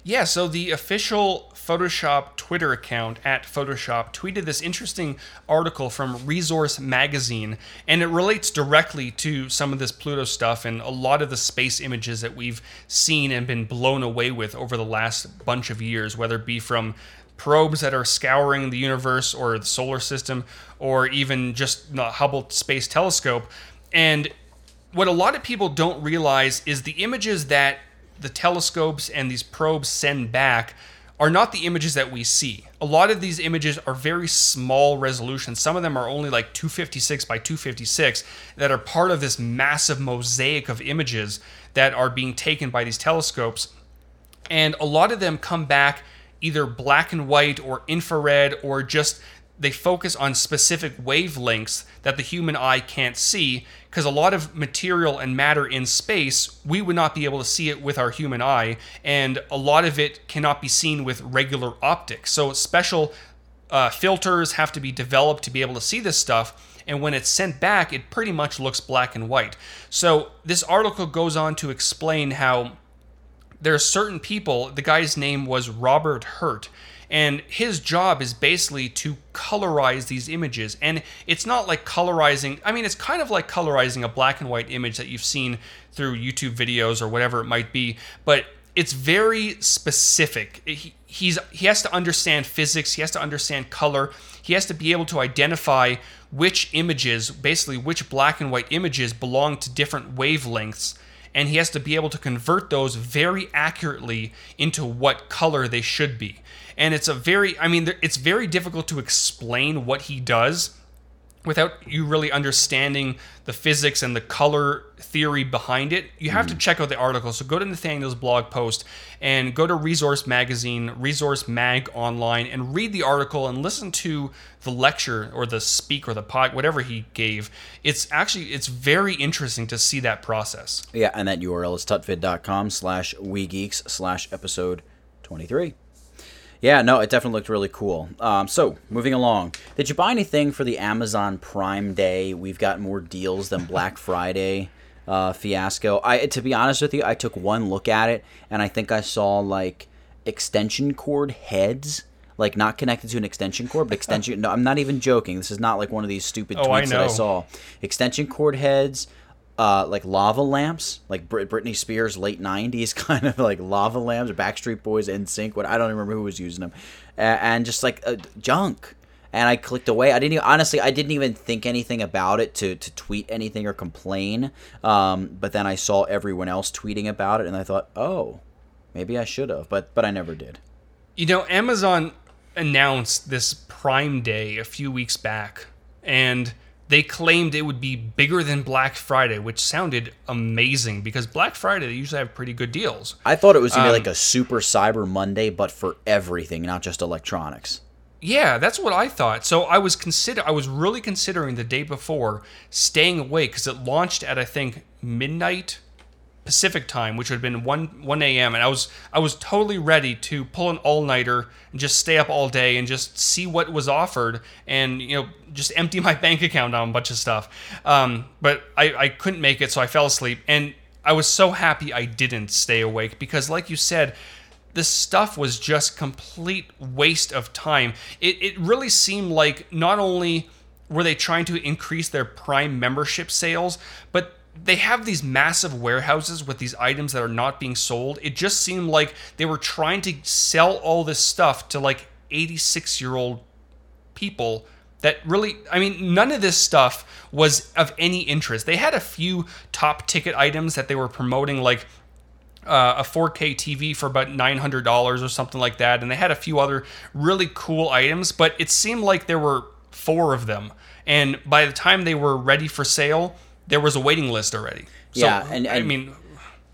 Yeah, so the official Photoshop Twitter account at Photoshop tweeted this interesting article from Resource Magazine, and it relates directly to some of this Pluto stuff and a lot of the space images that we've seen and been blown away with over the last bunch of years, whether it be from probes that are scouring the universe or the solar system, or even just the Hubble Space Telescope. And what a lot of people don't realize is the images that the telescopes and these probes send back are not the images that we see. A lot of these images are very small resolution. Some of them are only like 256 by 256 that are part of this massive mosaic of images that are being taken by these telescopes. And a lot of them come back either black and white or infrared or just they focus on specific wavelengths that the human eye can't see because a lot of material and matter in space we would not be able to see it with our human eye and a lot of it cannot be seen with regular optics. So special uh, filters have to be developed to be able to see this stuff and when it's sent back it pretty much looks black and white. So this article goes on to explain how there are certain people the guy's name was robert hurt and his job is basically to colorize these images and it's not like colorizing i mean it's kind of like colorizing a black and white image that you've seen through youtube videos or whatever it might be but it's very specific he, he's he has to understand physics he has to understand color he has to be able to identify which images basically which black and white images belong to different wavelengths and he has to be able to convert those very accurately into what color they should be. And it's a very, I mean, it's very difficult to explain what he does without you really understanding the physics and the color theory behind it. You have to hmm. check out the article. So go to Nathaniel's blog post and go to Resource Magazine, Resource Mag online, and read the article and listen to the lecture or the speak or the pod, whatever he gave. It's actually it's very interesting to see that process. Yeah, and that URL is tutvid.com slash wegeeks slash episode 23. Yeah, no, it definitely looked really cool. Um, so, moving along. Did you buy anything for the Amazon Prime Day? We've got more deals than Black Friday uh, fiasco. I, to be honest with you, I took one look at it, and I think I saw, like, extension cord heads. Like, not connected to an extension cord, but extension... no, I'm not even joking. This is not, like, one of these stupid Oh, I tweets that I saw. Extension cord heads uh, like lava lamps, like Brit- Britney Spears late '90s kind of like lava lamps, or Backstreet Boys, NSYNC. What I don't remember who was using them, A- and just like uh, junk. and I clicked away. I didn't even, honestly. I didn't even think anything about it to, to tweet anything or complain. Um, but then I saw everyone else tweeting about it, and I thought, oh, maybe I should have. But but I never did. You know, Amazon announced this Prime Day a few weeks back, and they claimed it would be bigger than Black Friday, which sounded amazing because Black Friday they usually have pretty good deals. I thought it was gonna be um, like a super Cyber Monday, but for everything, not just electronics. Yeah, that's what I thought. So I was consider I was really considering the day before staying away because it launched at I think midnight Pacific time, which would have been one one a.m. and I was I was totally ready to pull an all nighter and just stay up all day and just see what was offered and you know just empty my bank account on a bunch of stuff. Um, but I, I couldn't make it, so I fell asleep and I was so happy I didn't stay awake because, like you said, this stuff was just complete waste of time. It, it really seemed like not only were they trying to increase their Prime membership sales, but they have these massive warehouses with these items that are not being sold. It just seemed like they were trying to sell all this stuff to like 86 year old people that really i mean none of this stuff was of any interest they had a few top ticket items that they were promoting like uh, a 4K TV for about $900 or something like that. And they had a few other really cool items, but it seemed like there were four of them. And by the time they were ready for sale, there was a waiting list already. So, Yeah, and- I mean,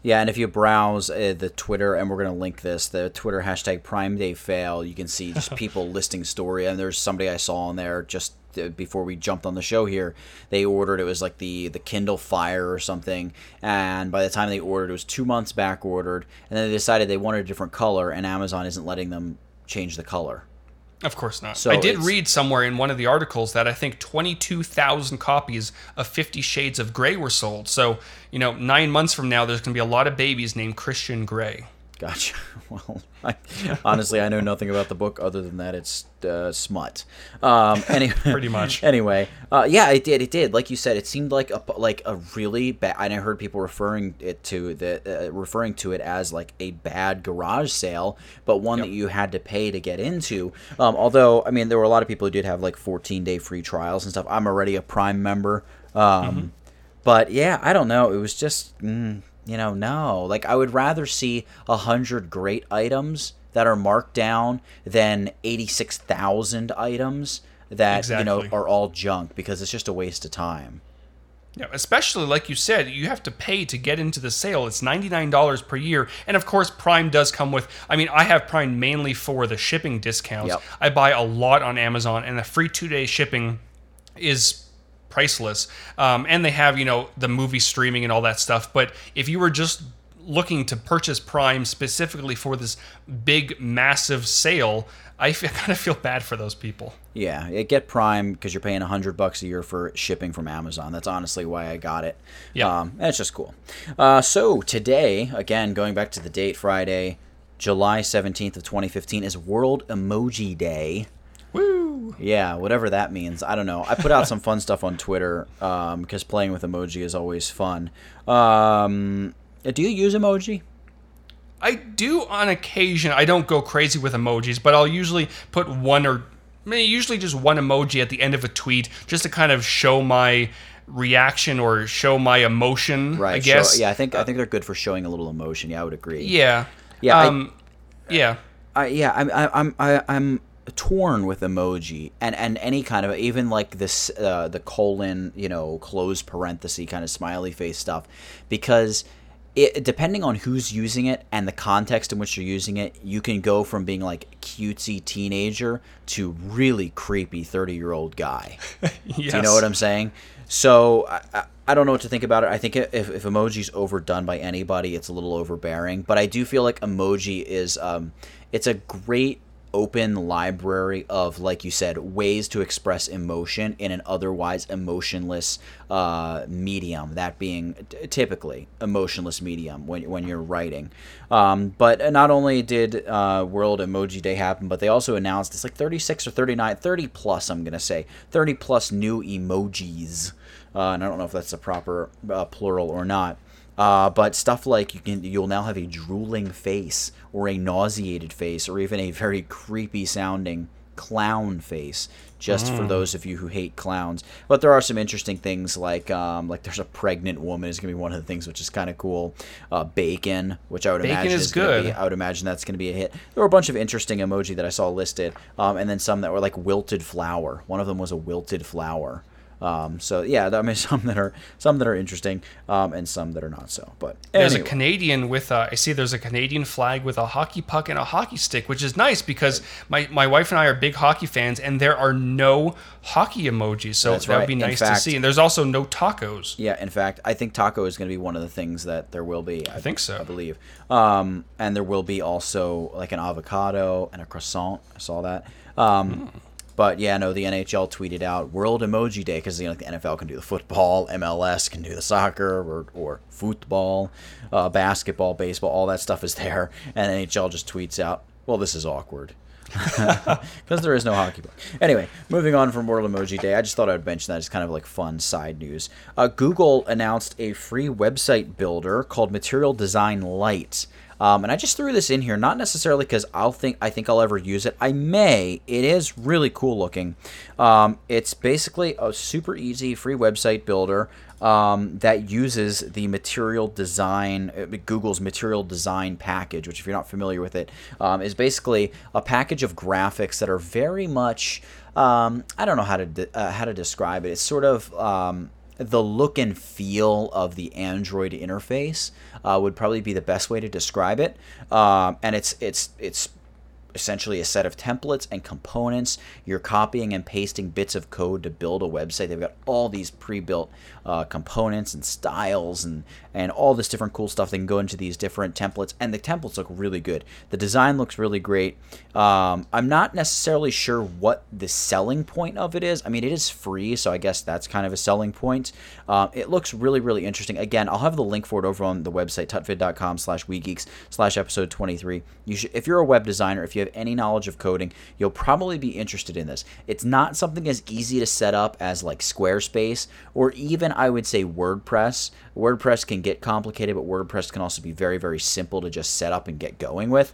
Yeah, and if you browse uh, the Twitter, and we're going to link this, the Twitter hashtag Prime Day Fail, you can see just people listing story. And there's somebody I saw on there just uh, before we jumped on the show here. They ordered it was like the the Kindle Fire or something, and by the time they ordered, it was two months back ordered, and then they decided they wanted a different color, and Amazon isn't letting them change the color. Of course not. So I did read somewhere in one of the articles that I think 22,000 copies of Fifty Shades of Grey were sold. So, you know, nine months from now, there's going to be a lot of babies named Christian Grey. Gotcha. Well, I, honestly, I know nothing about the book other than that it's uh, smut. Um, any, Pretty much. Anyway, uh, yeah, it did. It did. Like you said, it seemed like a like a really bad. And I heard people referring it to the uh, referring to it as like a bad garage sale, but one that you had to pay to get into. Um, although, I mean, there were a lot of people who did have like 14 day free trials and stuff. I'm already a Prime member. Um, but yeah, I don't know. It was just, mm, you know, no. Like I would rather see a hundred great items that are marked down than eighty-six thousand items that you know are all junk because it's just a waste of time. Yeah, especially like you said, you have to pay to get into the sale. It's $99 per year. And of course, Prime does come with I mean, I have Prime mainly for the shipping discounts. Yep. I buy a lot on Amazon and the free 2-day shipping is priceless. Um, and they have, you know, the movie streaming and all that stuff, but if you were just looking to purchase Prime specifically for this big massive sale, I kind of feel bad for those people. Yeah, get Prime because you're paying a hundred bucks a year for shipping from Amazon. That's honestly why I got it. Yeah. um, and it's just cool. Uh, so today, again, going back to the date, Friday, July seventeenth of 2015 is World Emoji Day. Woo! Yeah, whatever that means. I don't know. I put out some fun stuff on Twitter because playing with emoji is always fun. Um, do you use emoji? I do on occasion. I don't go crazy with emojis, but I'll usually put one or I mean, usually just one emoji at the end of a tweet just to kind of show my reaction or show my emotion. Right. I guess. Show, yeah, I think I think they're good for showing a little emotion. Yeah, I would agree. Yeah. Yeah, I- Um, yeah. I, yeah, I'm I, I'm I, I'm torn with emoji and and any kind of even like this uh, the colon you know close parenthesis kind of smiley face stuff because it depending on who's using it and the context in which you're using it you can go from being like cutesy teenager to really creepy 30 year old guy Yes. do you know what I'm saying? So I, I, I don't know what to think about it. I think if, if emoji's overdone by anybody, it's a little overbearing. But I do feel like emoji is um, it's a great open library of, like you said, ways to express emotion in an otherwise emotionless uh, medium. That being t- typically emotionless medium when when you're writing. Um, but not only did uh, World Emoji Day happen, but they also announced it's like 36 or 39, 30 plus. I'm gonna say 30 plus new emojis. Uh, and I don't know if that's the proper uh, plural or not. Uh, but stuff like you can, you'll now have a drooling face, or a nauseated face, or even a very creepy sounding clown face. just for those of you who hate clowns. But there are some interesting things like um, like there's a pregnant woman is gonna be one of the things which is kind of cool. Uh, bacon, which I would Bacon imagine is gonna good. Be, I would imagine that's gonna be a hit. There were a bunch of interesting emoji that I saw listed, um, and then some that were like wilted flower. One of them was a wilted flower. Um, so yeah, I mean some that are some that are interesting, um, and some that are not so. But There's a Canadian with a, I see there's a Canadian flag with a hockey puck and a hockey stick, which is nice because my, my wife and I are big hockey fans, and there are no hockey emojis, so That's that would be nice to see. And there's also no tacos. Yeah, in fact, I think taco is going to be one of the things that there will be. I, think so. I believe. Um, and there will be also like an avocado and a croissant. I saw that. Um, Hmm. But yeah, no, the NHL tweeted out World Emoji Day because you know the NFL can do the football, MLS can do the soccer or, or football, uh, basketball, baseball, all that stuff is there, and NHL just tweets out, "Well, this is awkward." because there is no hockey book. Anyway, moving on from World Emoji Day, I just thought I'd mention that as kind of like fun side news. Uh, Google announced a free website builder called Material Design Lite. Um, and I just threw this in here, not necessarily because I'll think I think I'll ever use it. I may. It is really cool looking. Um, it's basically a super easy free website builder um, that uses the material design, uh, Google's material design package, which, if you're not familiar with it, um, is basically a package of graphics that are very much, um, I don't know how to de- uh, how to describe it. It's sort of um, the look and feel of the Android interface uh, would probably be the best way to describe it. Um, and it's it's it's essentially a set of templates and components. You're copying and pasting bits of code to build a website. They've got all these pre-built uh, components and styles and and all this different cool stuff that can go into these different templates. And the templates look really good. The design looks really great. Um, I'm not necessarily sure what the selling point of it is. I mean, it is free, so I guess that's kind of a selling point. Um, it looks really, really interesting. Again, I'll have the link for it over on the website, tutvid.com slash wegeeks slash episode 23. You should, if you're a web designer, if you have any knowledge of coding, you'll probably be interested in this. It's not something as easy to set up as like Squarespace or even I would say WordPress. WordPress can get complicated, but WordPress can also be very, very simple to just set up and get going with.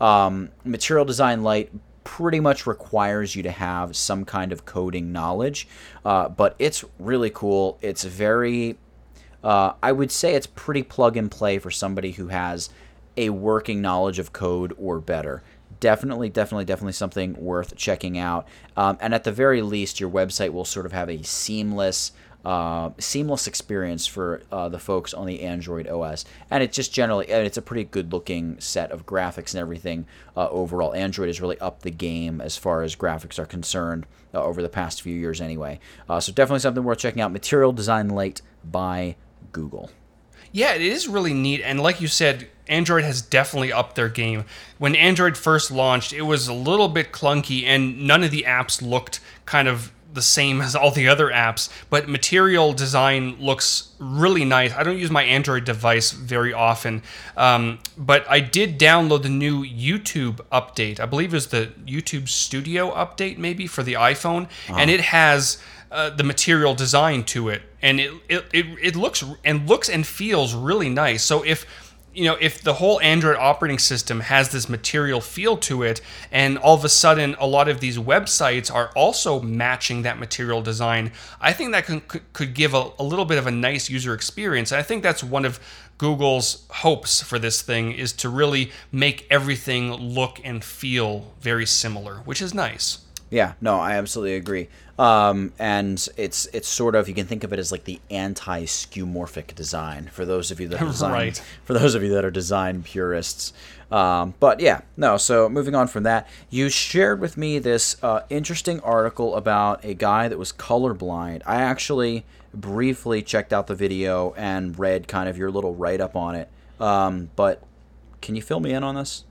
Um, Material Design Lite pretty much requires you to have some kind of coding knowledge, uh, but it's really cool. It's very, uh, I would say it's pretty plug and play for somebody who has a working knowledge of code or better. Definitely, definitely, definitely something worth checking out. Um, and at the very least, your website will sort of have a seamless, uh, seamless experience for uh, the folks on the Android OS. And it's just generally, it's a pretty good looking set of graphics and everything uh, overall. Android has really upped the game as far as graphics are concerned uh, over the past few years, anyway. Uh, so definitely something worth checking out. Material Design Lite by Google. Yeah, it is really neat. And like you said, Android has definitely upped their game. When Android first launched, it was a little bit clunky and none of the apps looked kind of the same as all the other apps, but material design looks really nice. I don't use my Android device very often, um, but I did download the new YouTube update. I believe it was the YouTube Studio update, maybe for the iPhone, and it has uh, the material design to it, and it, it it it looks and looks and feels really nice. So if you know, if the whole Android operating system has this material feel to it, and all of a sudden a lot of these websites are also matching that material design, I think that could, could, could give a, a little bit of a nice user experience. And I think that's one of Google's hopes for this thing is to really make everything look and feel very similar, which is nice. Yeah, no, I absolutely agree. Um, and it's it's sort of you can think of it as like the anti-skeuomorphic design for those of you that are design, Right. for those of you that are design purists. Um, but yeah, no. So moving on from that, you shared with me this uh, interesting article about a guy that was colorblind. I actually briefly checked out the video and read kind of your little write up on it. Um, but can you fill me in on this?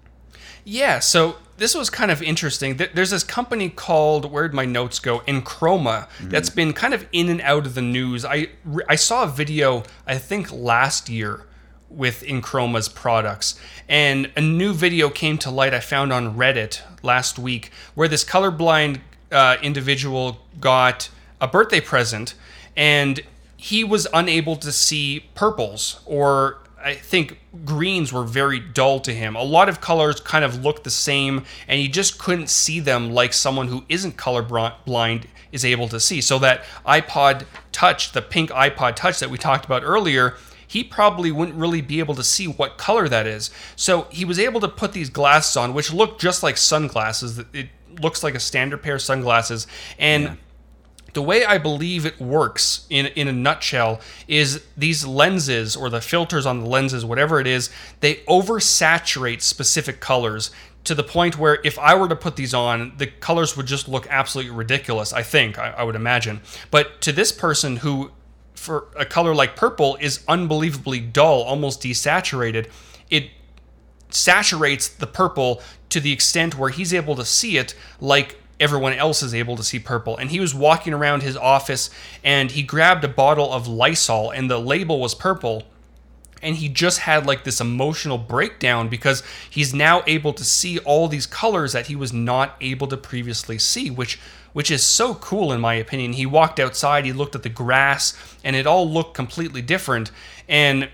Yeah, so this was kind of interesting. There's this company called where'd my notes go? Enchroma that's been kind of in and out of the news. I I saw a video I think last year with Enchroma's products, and a new video came to light I found on Reddit last week where this colorblind uh, individual got a birthday present and he was unable to see purples or I think greens were very dull to him. A lot of colors kind of looked the same, and he just couldn't see them like someone who isn't colorblind is able to see. So that iPod Touch, the pink iPod Touch that we talked about earlier, he probably wouldn't really be able to see what color that is. So he was able to put these glasses on, which look just like sunglasses. It looks like a standard pair of sunglasses, and. Yeah the way I believe it works in in a nutshell is these lenses or the filters on the lenses, whatever it is, they oversaturate specific colors to the point where if I were to put these on, the colors would just look absolutely ridiculous. I think I, I would imagine, but to this person who, for a color like purple, is unbelievably dull, almost desaturated, it saturates the purple to the extent where he's able to see it like everyone else is able to see purple. And he was walking around his office and he grabbed a bottle of Lysol and the label was purple. And he just had like this emotional breakdown because he's now able to see all these colors that he was not able to previously see, which which is so cool in my opinion. He walked outside, he looked at the grass, and it all looked completely different. And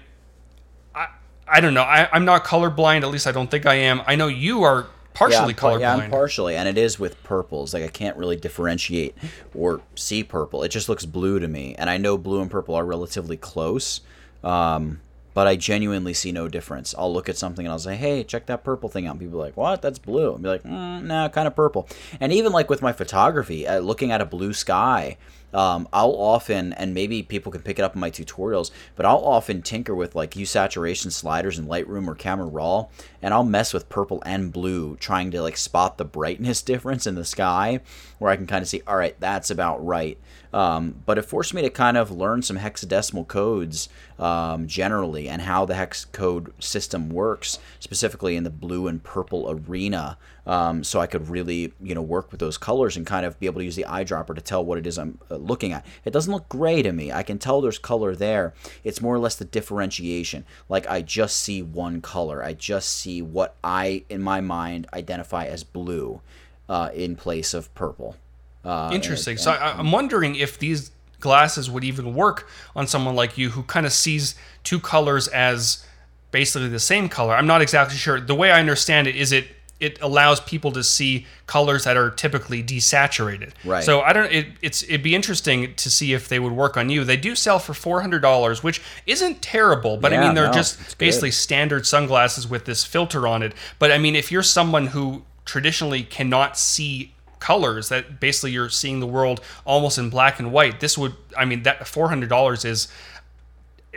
I, I don't know. I, I'm not colorblind. At least I don't think I am. I know you are partially yeah, colorblind. Yeah, I'm partially, and it is with purples. Like I can't really differentiate or see purple. It just looks blue to me, and I know blue and purple are relatively close. Um, but I genuinely see no difference. I'll look at something and I'll say, "Hey, check that purple thing out." And people are like, "What? That's blue." I'll be like, mm, "Nah, kind of purple." And even like with my photography, uh, looking at a blue sky, um, I'll often, and maybe people can pick it up in my tutorials, but I'll often tinker with like hue saturation sliders in Lightroom or Camera Raw, and I'll mess with purple and blue, trying to like spot the brightness difference in the sky, where I can kind of see, all right, that's about right. Um, but it forced me to kind of learn some hexadecimal codes um, generally and how the hex code system works, specifically in the blue and purple arena. Um, so I could really, you know, work with those colors and kind of be able to use the eyedropper to tell what it is I'm uh, looking at. It doesn't look gray to me. I can tell there's color there. It's more or less the differentiation. Like I just see one color. I just see what I, in my mind, identify as blue uh, in place of purple. Uh, Interesting. And, and, so I, I'm wondering if these glasses would even work on someone like you who kind of sees two colors as basically the same color. I'm not exactly sure. The way I understand it is it it allows people to see colors that are typically desaturated. Right. So I don't. It, it's it'd be interesting to see if they would work on you. They do sell for four hundred dollars, which isn't terrible, but yeah, I mean they're no, just basically good. standard sunglasses with this filter on it. But I mean, if you're someone who traditionally cannot see colors that basically you're seeing the world almost in black and white this would i mean that $400 is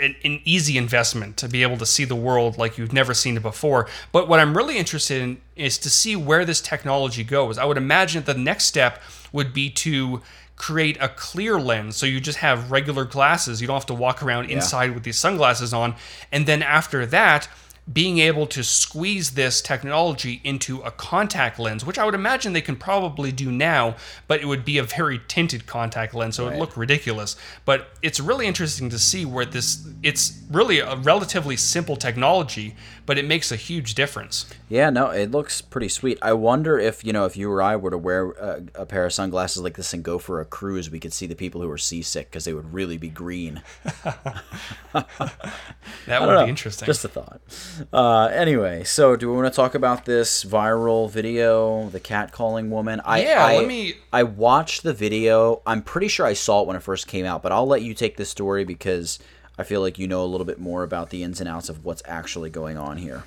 an, an, easy investment to be able to see the world like you've never seen it before. But what i'm really interested in is to see where this technology goes. I would imagine the next step would be to create a clear lens. So you just have regular glasses. You don't have to walk around yeah. inside with these sunglasses on. And then after that being able to squeeze this technology into a contact lens, which I would imagine they can probably do now, but it would be a very tinted contact lens, so right. it would look ridiculous. But it's really interesting to see where this it's really a relatively simple technology, but it makes a huge difference. Yeah, no, it looks pretty sweet. I wonder if, you know, if you or I were to wear a, a pair of sunglasses like this and go for a cruise, we could see the people who are seasick because they would really be green. that would know. be interesting. Just a thought. Uh, anyway, so do we want to talk about this viral video, the cat calling woman? I, yeah, I, let me. I watched the video. I'm pretty sure I saw it when it first came out, but I'll let you take this story because I feel like you know a little bit more about the ins and outs of what's actually going on here.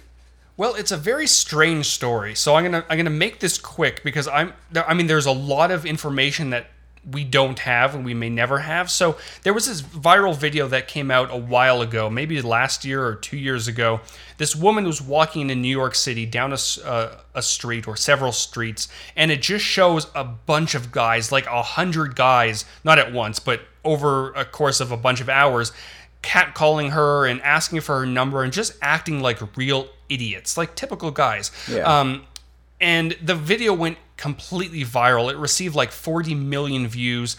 Well, it's a very strange story. So I'm gonna I'm gonna make this quick because I'm I mean there's a lot of information that we don't have and we may never have. So there was this viral video that came out a while ago, maybe last year or two years ago. This woman was walking in New York City down a, uh, a street or several streets, and it just shows a bunch of guys, like a hundred guys, not at once, but over a course of a bunch of hours, catcalling her and asking for her number and just acting like real idiots, like typical guys. Yeah. Um, and the video went completely viral. It received like 40 million views.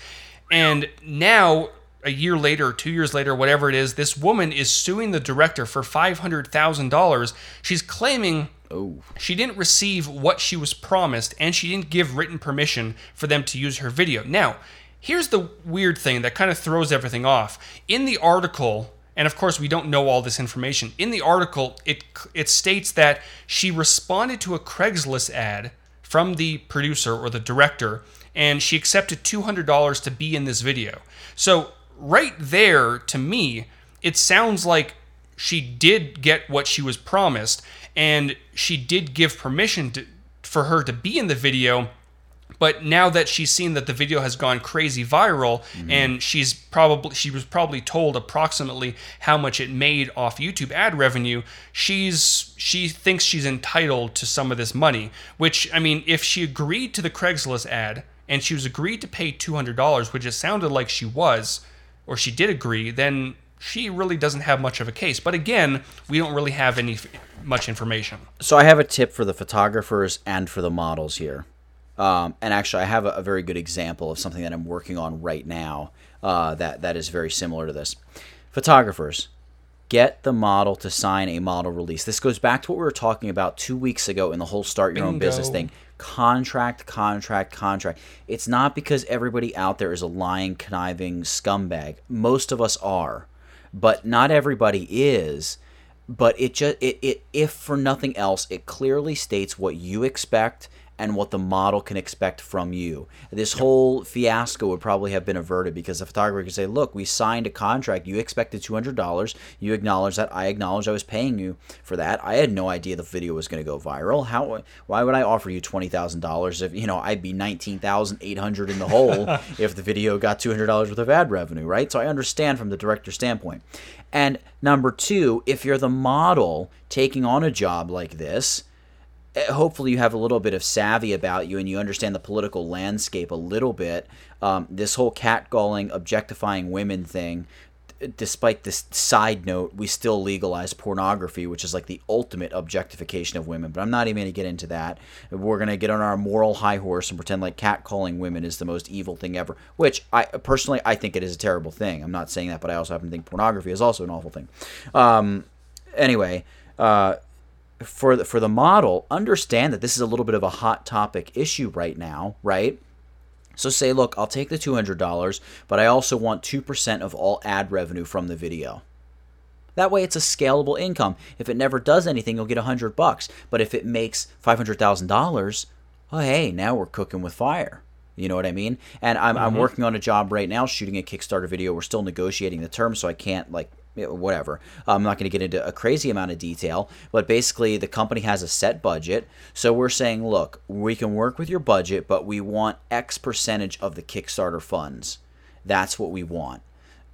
And now, a year later, two years later, whatever it is, this woman is suing the director for $500,000. She's claiming Oh. She didn't receive what she was promised, and she didn't give written permission for them to use her video. Now, Here's the weird thing that kind of throws everything off. In the article, And of course, we don't know all this information. In the article, it it states that she responded to a Craigslist ad from the producer or the director, and she accepted $200 to be in this video. So, right there, to me, it sounds like she did get what she was promised, and she did give permission to, for her to be in the video but now that she's seen that the video has gone crazy viral mm-hmm. and she's probably she was probably told approximately how much it made off YouTube ad revenue she's she thinks she's entitled to some of this money which I mean if she agreed to the Craigslist ad and she was agreed to pay $200 which it sounded like she was or she did agree then she really doesn't have much of a case. But again we don't really have any much information. So I have a tip for the photographers and for the models here um, and actually, I have a, a, very good example of something that I'm working on right now uh, that that is very similar to this. Photographers, get the model to sign a model release. This goes back to what we were talking about two weeks ago in the whole start your Bingo. own business thing. Contract, contract, contract. It's not because everybody out there is a lying, conniving scumbag. Most of us are, but not everybody is but it just it, it if for nothing else it clearly states what you expect and what the model can expect from you. This whole fiasco would probably have been averted because the photographer could say, Look, we signed a contract. You expected $200. You acknowledge that. I acknowledge I was paying you for that. I had no idea the video was going to go viral. How? Why would I offer you $20,000 if, you know, I'd be 19800 in the hole if the video got $200 worth of ad revenue, right? So I understand from the director's standpoint. And number two, if you're the model taking on a job like this, hopefully you have a little bit of savvy about you and you understand the political landscape a little bit. Um, this whole catcalling, objectifying women thing, despite this side note, we still legalize pornography, which is like the ultimate objectification of women. But I'm not even going to get into that. We're going to get on our moral high horse and pretend like catcalling women is the most evil thing ever, which I personally I think it is a terrible thing. I'm not saying that, but I also happen to think pornography is also an awful thing. Um, anyway. Uh, for the, for the model, understand that this is a little bit of a hot topic issue right now, right? So say, look, I'll take the $200, but I also want 2% of all ad revenue from the video. That way it's a scalable income. If it never does anything, you'll get 100 bucks. But if it makes $500,000, oh hey, now we're cooking with fire. You know what I mean? And I'm, mm-hmm. I'm working on a job right now shooting a Kickstarter video. We're still negotiating the terms, so I can't like whatever. I'm not going to get into a crazy amount of detail, but basically the company has a set budget. So we're saying, look, we can work with your budget, but we want X percentage of the Kickstarter funds. That's what we want.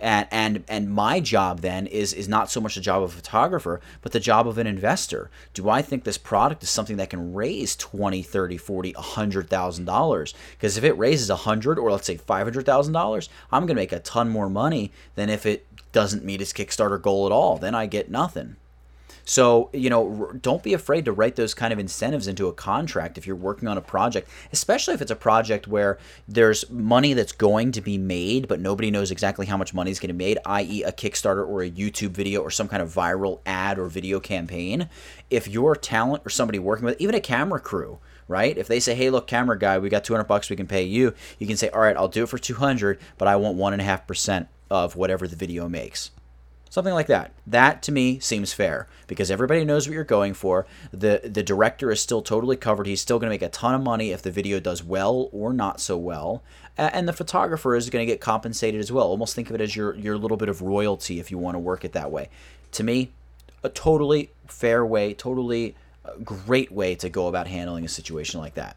And, and and my job then is is not so much the job of a photographer but the job of an investor do i think this product is something that can raise 20 30 40 100000 dollars because if it raises 100 or let's say 500000 dollars i'm going to make a ton more money than if it doesn't meet his Kickstarter goal at all, then I get nothing. So, you know, don't be afraid to write those kind of incentives into a contract if you're working on a project, especially if it's a project where there's money that's going to be made, but nobody knows exactly how much money is going to be made, i.e., a Kickstarter or a YouTube video or some kind of viral ad or video campaign. If your talent or somebody working with, even a camera crew, right? If they say, "Hey, look, camera guy, we got 200 bucks, we can pay you," you can say, "All right, I'll do it for 200, but I want one and a half percent of whatever the video makes. Something like that. That to me seems fair because everybody knows what you're going for. The the director is still totally covered. He's still going to make a ton of money if the video does well or not so well. And the photographer is going to get compensated as well. Almost think of it as your your little bit of royalty if you want to work it that way. To me, a totally fair way, totally uh, great way to go about handling a situation like that.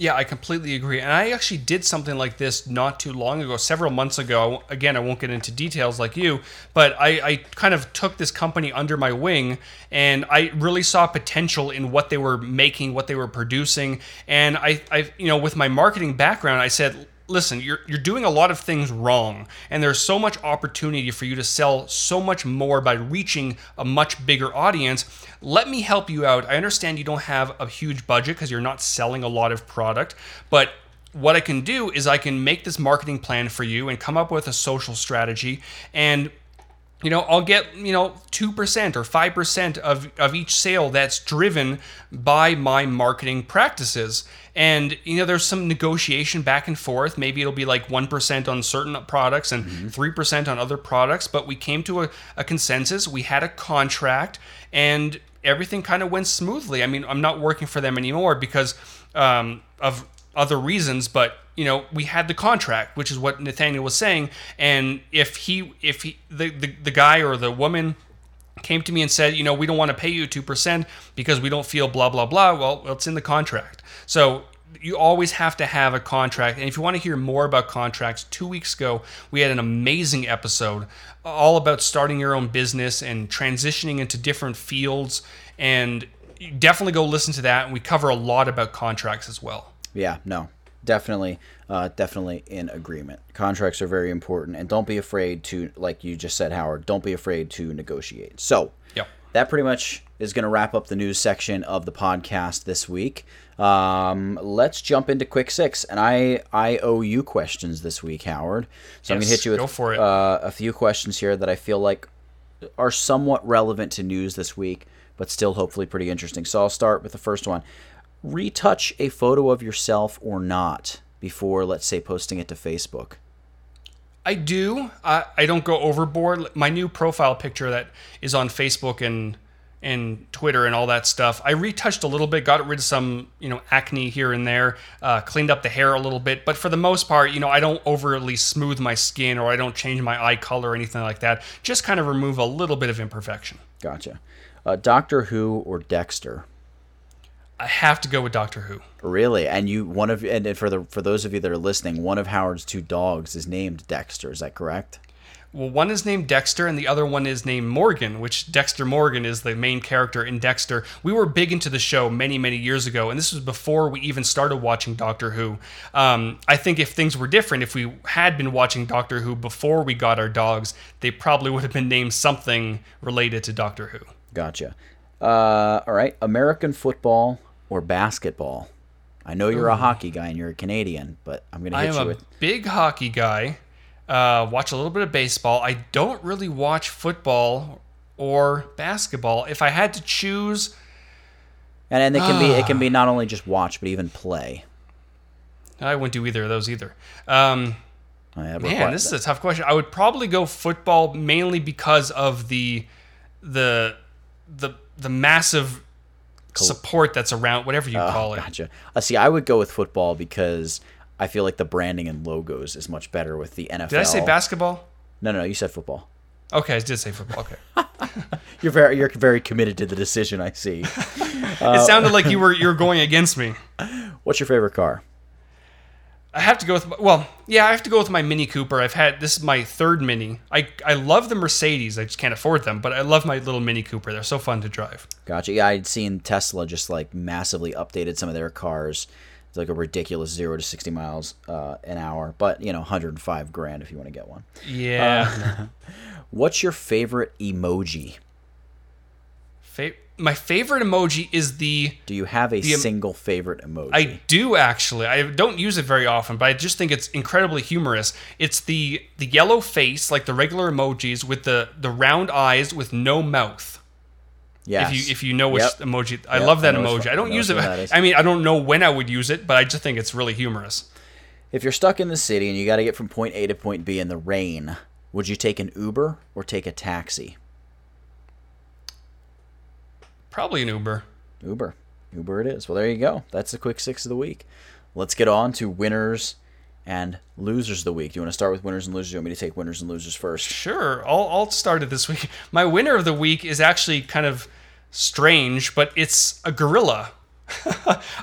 Yeah, I completely agree. And I actually did something like this not too long ago, several months ago. Again, I won't get into details like you, but I, I, kind of took this company under my wing and I really saw potential in what they were making, what they were producing. And I, I you know, with my marketing background, I said, listen, you're you're doing a lot of things wrong, and there's so much opportunity for you to sell so much more by reaching a much bigger audience. Let me help you out. I understand you don't have a huge budget because you're not selling a lot of product, but what I can do is I can make this marketing plan for you and come up with a social strategy and you know, I'll get, you know, 2% or 5% of, of each sale that's driven by my marketing practices. And, you know, there's some negotiation back and forth. Maybe it'll be like 1% on certain products and 3% on other products. But we came to a, a consensus. We had a contract and everything kind of went smoothly. I mean, I'm not working for them anymore because um, of other reasons, but you know we had the contract which is what nathaniel was saying and if he if he the, the, the guy or the woman came to me and said you know we don't want to pay you 2% because we don't feel blah blah blah well it's in the contract. So you always have to have a contract and if you want to hear more about contracts two weeks ago we had an amazing episode all about starting your own business and transitioning into different fields and definitely go listen to that and we cover a lot about contracts as well Yeah, no, definitely, uh, definitely in agreement. Contracts are very important, and don't be afraid to, like you just said, Howard. Don't be afraid to negotiate. So, Yep. that pretty much is going to wrap up the news section of the podcast this week. Um, let's jump into quick six, and I I owe you questions this week, Howard. So I'm going to hit you with. Uh, a few questions here that I feel like are somewhat relevant to news this week, but still hopefully pretty interesting. So I'll start with the first one. Retouch a photo of yourself or not before, let's say, posting it to Facebook. I do. I, I don't go overboard. My new profile picture that is on Facebook and and Twitter and all that stuff. I retouched a little bit, got rid of some you know acne here and there, uh, cleaned up the hair a little bit. But for the most part, you know, I don't overly smooth my skin or I don't change my eye color or anything like that. Just kind of remove a little bit of imperfection. Gotcha. Uh, Doctor Who or Dexter? I have to go with Doctor Who. Really? And you one of and for the for those of you that are listening, one of Howard's two dogs is named Dexter. Is that correct? Well, one is named Dexter, and the other one is named Morgan, which Dexter Morgan is the main character in Dexter. We were big into the show many, many years ago, and this was before we even started watching Doctor Who. Um, I think if things were different, if we had been watching Doctor Who before we got our dogs, they probably would have been named something related to Doctor Who. Gotcha. Uh, all right. American football or basketball? I know you're a hockey guy and you're a Canadian, but I'm gonna I am you a with big hockey guy. Uh, watch a little bit of baseball. I don't really watch football or basketball. If I had to choose, and, and it can be it can be not only just watch but even play. I wouldn't do either of those either. Um, I have Man, this is a tough question. I would probably go football mainly because of the the the the massive support that's around whatever you Oh, call it. Gotcha. Uh, see, I would go with football because I feel like the branding and logos is much better with the NFL. Did I say basketball? No, no, no. you said football. Okay, I did say football. Okay. You're very you're very committed to the decision. I see. it sounded like you were you were going against me. What's your favorite car? I have to go with well, yeah, I have to go with my Mini Cooper. I've had this is my third Mini. I I love the Mercedes. I just can't afford them, but I love my little Mini Cooper. They're so fun to drive. Gotcha. Yeah, I'd seen Tesla just like massively updated some of their cars. It's like a ridiculous zero to sixty miles uh, an hour, but you know, 105 grand if you want to get one. Yeah. What's your favorite emoji? Fa- my favorite emoji is the Do you have a single favorite emoji? I do actually. I don't use it very often, but I just think it's incredibly humorous. It's the the yellow face, like the regular emojis, with the the round eyes with no mouth. yes. If you if you know which Yep. emoji, I Yep, love that I emoji. one- I don't I use it. one that is. I mean, I don't know when I would use it, but I just think it's really humorous. If you're stuck in the city and you got to get from point A to point B in the rain, would you take an Uber or take a taxi? Probably an Uber. Uber. Uber it is. Well, there you go. That's the quick six of the week. Let's get on to winners and losers of the week. Do you want to start with winners and losers? Or do you want me to take winners and losers first? Sure, I'll, I'll start it this week. My winner of the week is actually kind of strange, but it's a gorilla.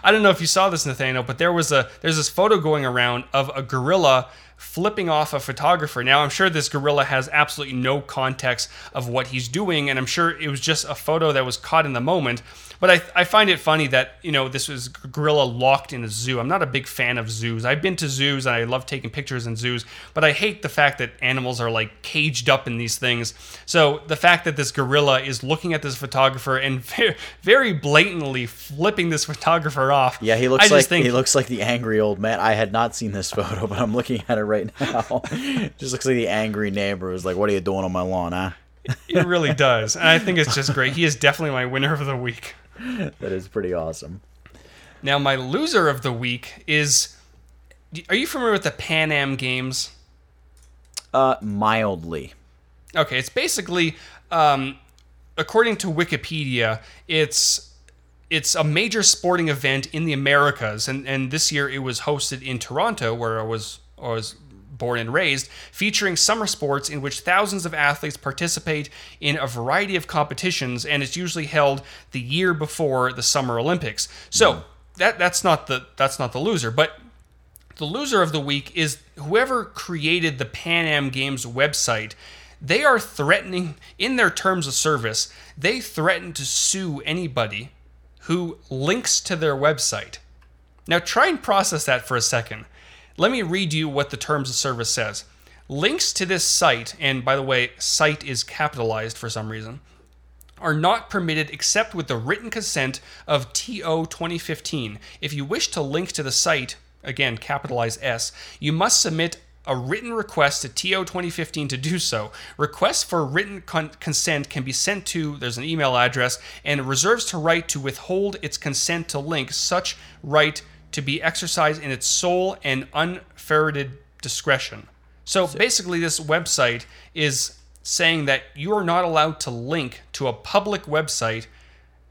I don't know if you saw this, Nathaniel, but there was a there's this photo going around of a gorilla flipping off a photographer. Now I'm sure this gorilla has absolutely no context of what he's doing, and I'm sure it was just a photo that was caught in the moment. But I, I find it funny that you know this was a gorilla locked in a zoo. I'm not a big fan of zoos. I've been to zoos and I love taking pictures in zoos, but I hate the fact that animals are like caged up in these things. So the fact that this gorilla is looking at this photographer and very, blatantly flipping this photographer off. Yeah, he looks like think he looks like the angry old man. I had not seen this photo, but I'm looking at it right now. Just looks like the angry neighbor who's like, "What are you doing on my lawn, huh?" It really does. And I think it's just great. He is definitely my winner of the week. That is pretty awesome. Now, my loser of the week is. Are you familiar with the Pan Am Games? Uh, mildly. Okay, it's basically, um, according to Wikipedia, it's it's a major sporting event in the Americas, and, and this year it was hosted in Toronto, where I was I was born and raised, featuring summer sports in which thousands of athletes participate in a variety of competitions, and it's usually held the year before the Summer Olympics. So hmm. that that's not the that's not the loser, but the loser of the week is whoever created the Pan Am Games website. They are threatening, in their terms of service, they threaten to sue anybody who links to their website. Now, try and process that for a second. Let me read you what the terms of service says. Links to this site, and by the way, site is capitalized for some reason, are not permitted except with the written consent of TO 2015. If you wish to link to the site, again, capitalize S, you must submit a written request to TO 2015 to do so. Requests for written con- consent can be sent to, there's an email address, and reserves the right to withhold its consent to link such right to be exercised in its sole and unferreted discretion. So basically, this website is saying that you are not allowed to link to a public website,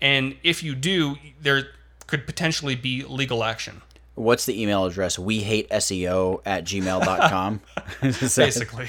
and if you do, there could potentially be legal action. What's the email address? We hate SEO at gmail.com. is that, Basically.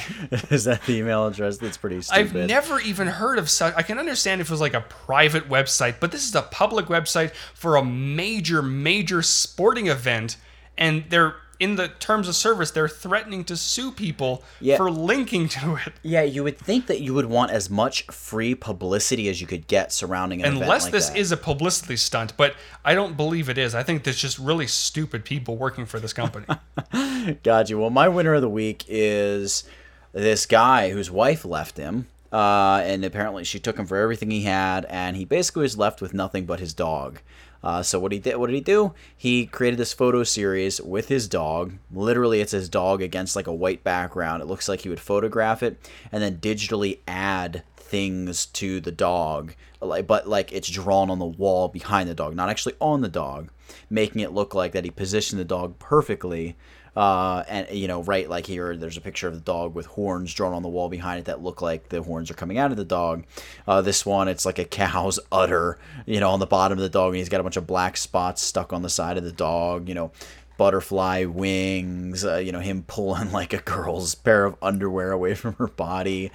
Is that the email address? That's pretty stupid. I've never even heard of such. I can understand if it was like a private website, but this is a public website for a major, major sporting event, and they're in the terms of service, they're threatening to sue people Yeah. for linking to it. Yeah, you would think that you would want as much free publicity as you could get surrounding an event Unless like this that. is a publicity stunt, but I don't believe it is. I think there's just really stupid people working for this company. Gotcha. Well, my winner of the week is this guy whose wife left him. Uh, and apparently she took him for everything he had, and he basically was left with nothing but his dog. Uh, so what he did, what did he do? He created this photo series with his dog. Literally, it's his dog against like a white background. It looks like he would photograph it and then digitally add things to the dog, like but like it's drawn on the wall behind the dog, not actually on the dog, making it look like that he positioned the dog perfectly uh, and you know, right like here, there's a picture of the dog with horns drawn on the wall behind it that look like the horns are coming out of the dog. Uh, this one, it's like a cow's udder, you know, on the bottom of the dog, and he's got a bunch of black spots stuck on the side of the dog. You know, butterfly wings. Uh, you know, him pulling like a girl's pair of underwear away from her body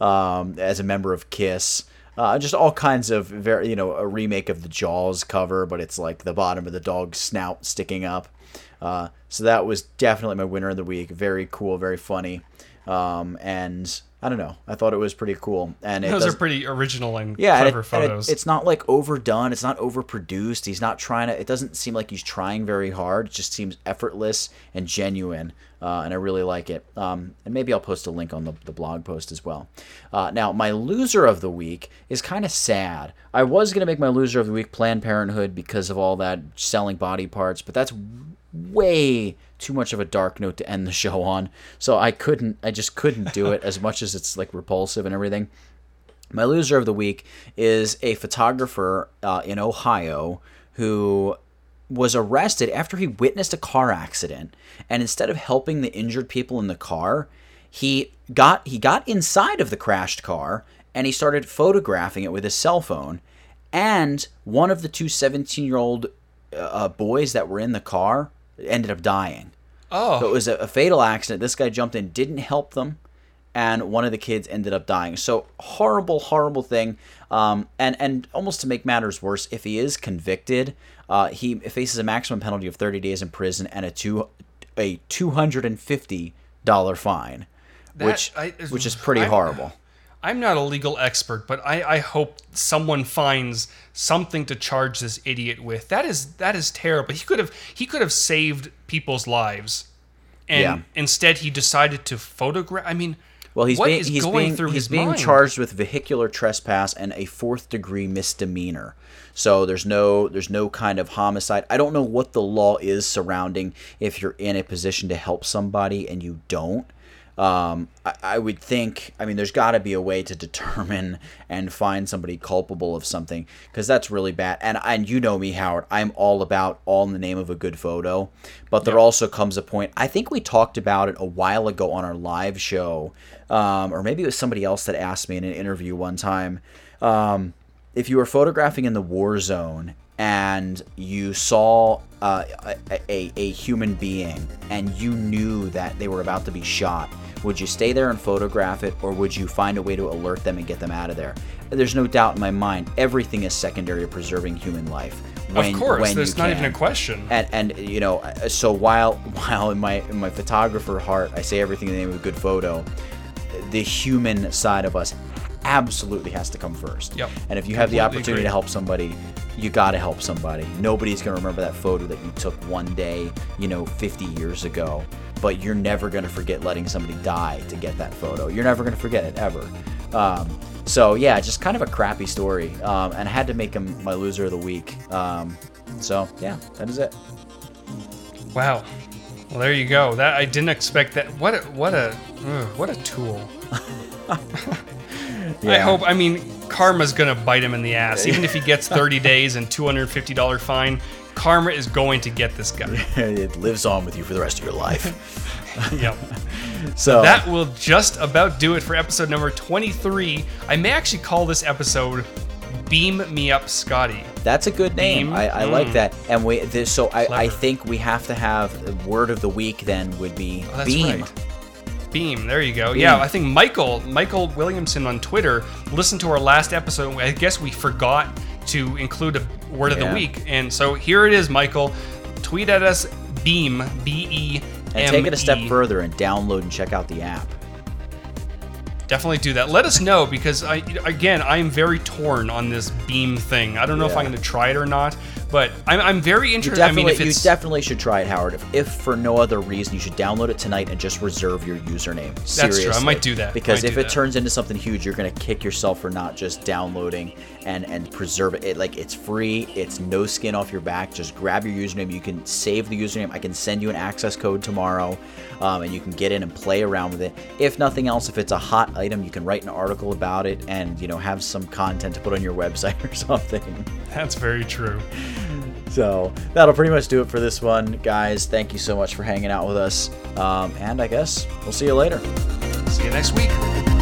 um, as a member of Kiss. Uh, just all kinds of very, you know, a remake of the Jaws cover, but it's like the bottom of the dog's snout sticking up. Uh, so that was definitely my winner of the week. Very cool, very funny, um, and I don't know. I thought it was pretty cool, and it Those are pretty original and yeah, it- clever and it- photos. it's not like overdone. It's not overproduced. He's not trying to. It doesn't seem like he's trying very hard. It just seems effortless and genuine, uh, and I really like it. Um, and maybe I'll post a link on the, the blog post as well. Uh, now, my loser of the week is kind of sad. I was gonna make my loser of the week Planned Parenthood because of all that selling body parts, but that's way too much of a dark note to end the show on. So I couldn't. I just couldn't do it as much as it's like repulsive and everything. My loser of the week is a photographer uh, in Ohio who was arrested after he witnessed a car accident, and instead of helping the injured people in the car, he got he got inside of the crashed car and he started photographing it with his cell phone. And one of the two 17 year old uh, boys that were in the car ended up dying. oh, So it was a, a fatal accident. This guy jumped in, didn't help them, and one of the kids ended up dying. So horrible, horrible thing. Um, and and almost to make matters worse, if he is convicted, uh, he faces a maximum penalty of 30 days in prison and a two a 250 dollar fine, That- which I- which is pretty I'm- horrible. I'm not a legal expert, but I, I hope someone finds something to charge this idiot with. That is that is terrible. He could have he could have saved people's lives, and Yeah. instead he decided to photograph. I mean, Well, he's what being he's being through he's being mind? charged with vehicular trespass and a fourth degree misdemeanor. So there's no there's no kind of homicide. I don't know what the law is surrounding if you're in a position to help somebody and you don't. Um, I, I would think. I mean, there's got to be a way to determine and find somebody culpable of something because that's really bad. And and you know me, Howard. I'm all about all in the name of a good photo, but there also comes a point. I think we talked about it a while ago on our live show, um, or maybe it was somebody else that asked me in an interview one time. Um, if you were photographing in the war zone and you saw uh, a, a, a human being and you knew that they were about to be shot, would you stay there and photograph it or would you find a way to alert them and get them out of there? There's no doubt in my mind, everything is secondary to preserving human life. When, of course, there's not even a question. And, and you know, so while while in my in my photographer heart, I say everything in the name of a good photo, the human side of us absolutely has to come first. Yep. And if you have the opportunity agree. to help somebody, you got to help somebody. Nobody's going to remember that photo that you took one day, you know, 50 years ago, but you're never going to forget letting somebody die to get that photo. You're never going to forget it ever. Um, so yeah, just kind of a crappy story, um, and I had to make him my loser of the week. Um, so yeah, that is it. Wow. Well, there you go. That I didn't expect that. What a what a ugh, what a tool. I hope. I mean, karma's gonna bite him in the ass. Even if he gets 30 days and 250 dollar fine, karma is going to get this guy. it lives on with you for the rest of your life. yep. So That will just about do it for episode number 23. I may actually call this episode "Beam Me Up, Scotty." That's a good name. Beme? I, I like Mm. that. And we this, so I, I think we have to have word of the week. Then would be Oh, Beme. right. Beme. There you go. Yeah, I think Michael Michael Williamson on Twitter listened to our last episode. I guess we forgot to include a word of Yeah. the week, and so here it is. Michael, tweet at us Beme B E M. And take it a step further and download and check out the app. Definitely do that. Let us know because I again I'm very torn on this Beme thing. I don't know if I'm going to try it or not, but I'm, I'm very interested. I mean, if you definitely should try it, Howard. If, if for no other reason, you should download it tonight and just reserve your username. That's true. I might do that. Because if it that. turns into something huge, you're gonna kick yourself for not just downloading and and preserve it. it. Like it's free. It's no skin off your back. Just grab your username. You can save the username. I can send you an access code tomorrow, um, and you can get in and play around with it. If nothing else, if it's a hot item, you can write an article about it and you know have some content to put on your website or something. that's very true. So that'll pretty much do it for this one, guys. Thank you so much for hanging out with us. Um, and I guess we'll see you later. See you next week.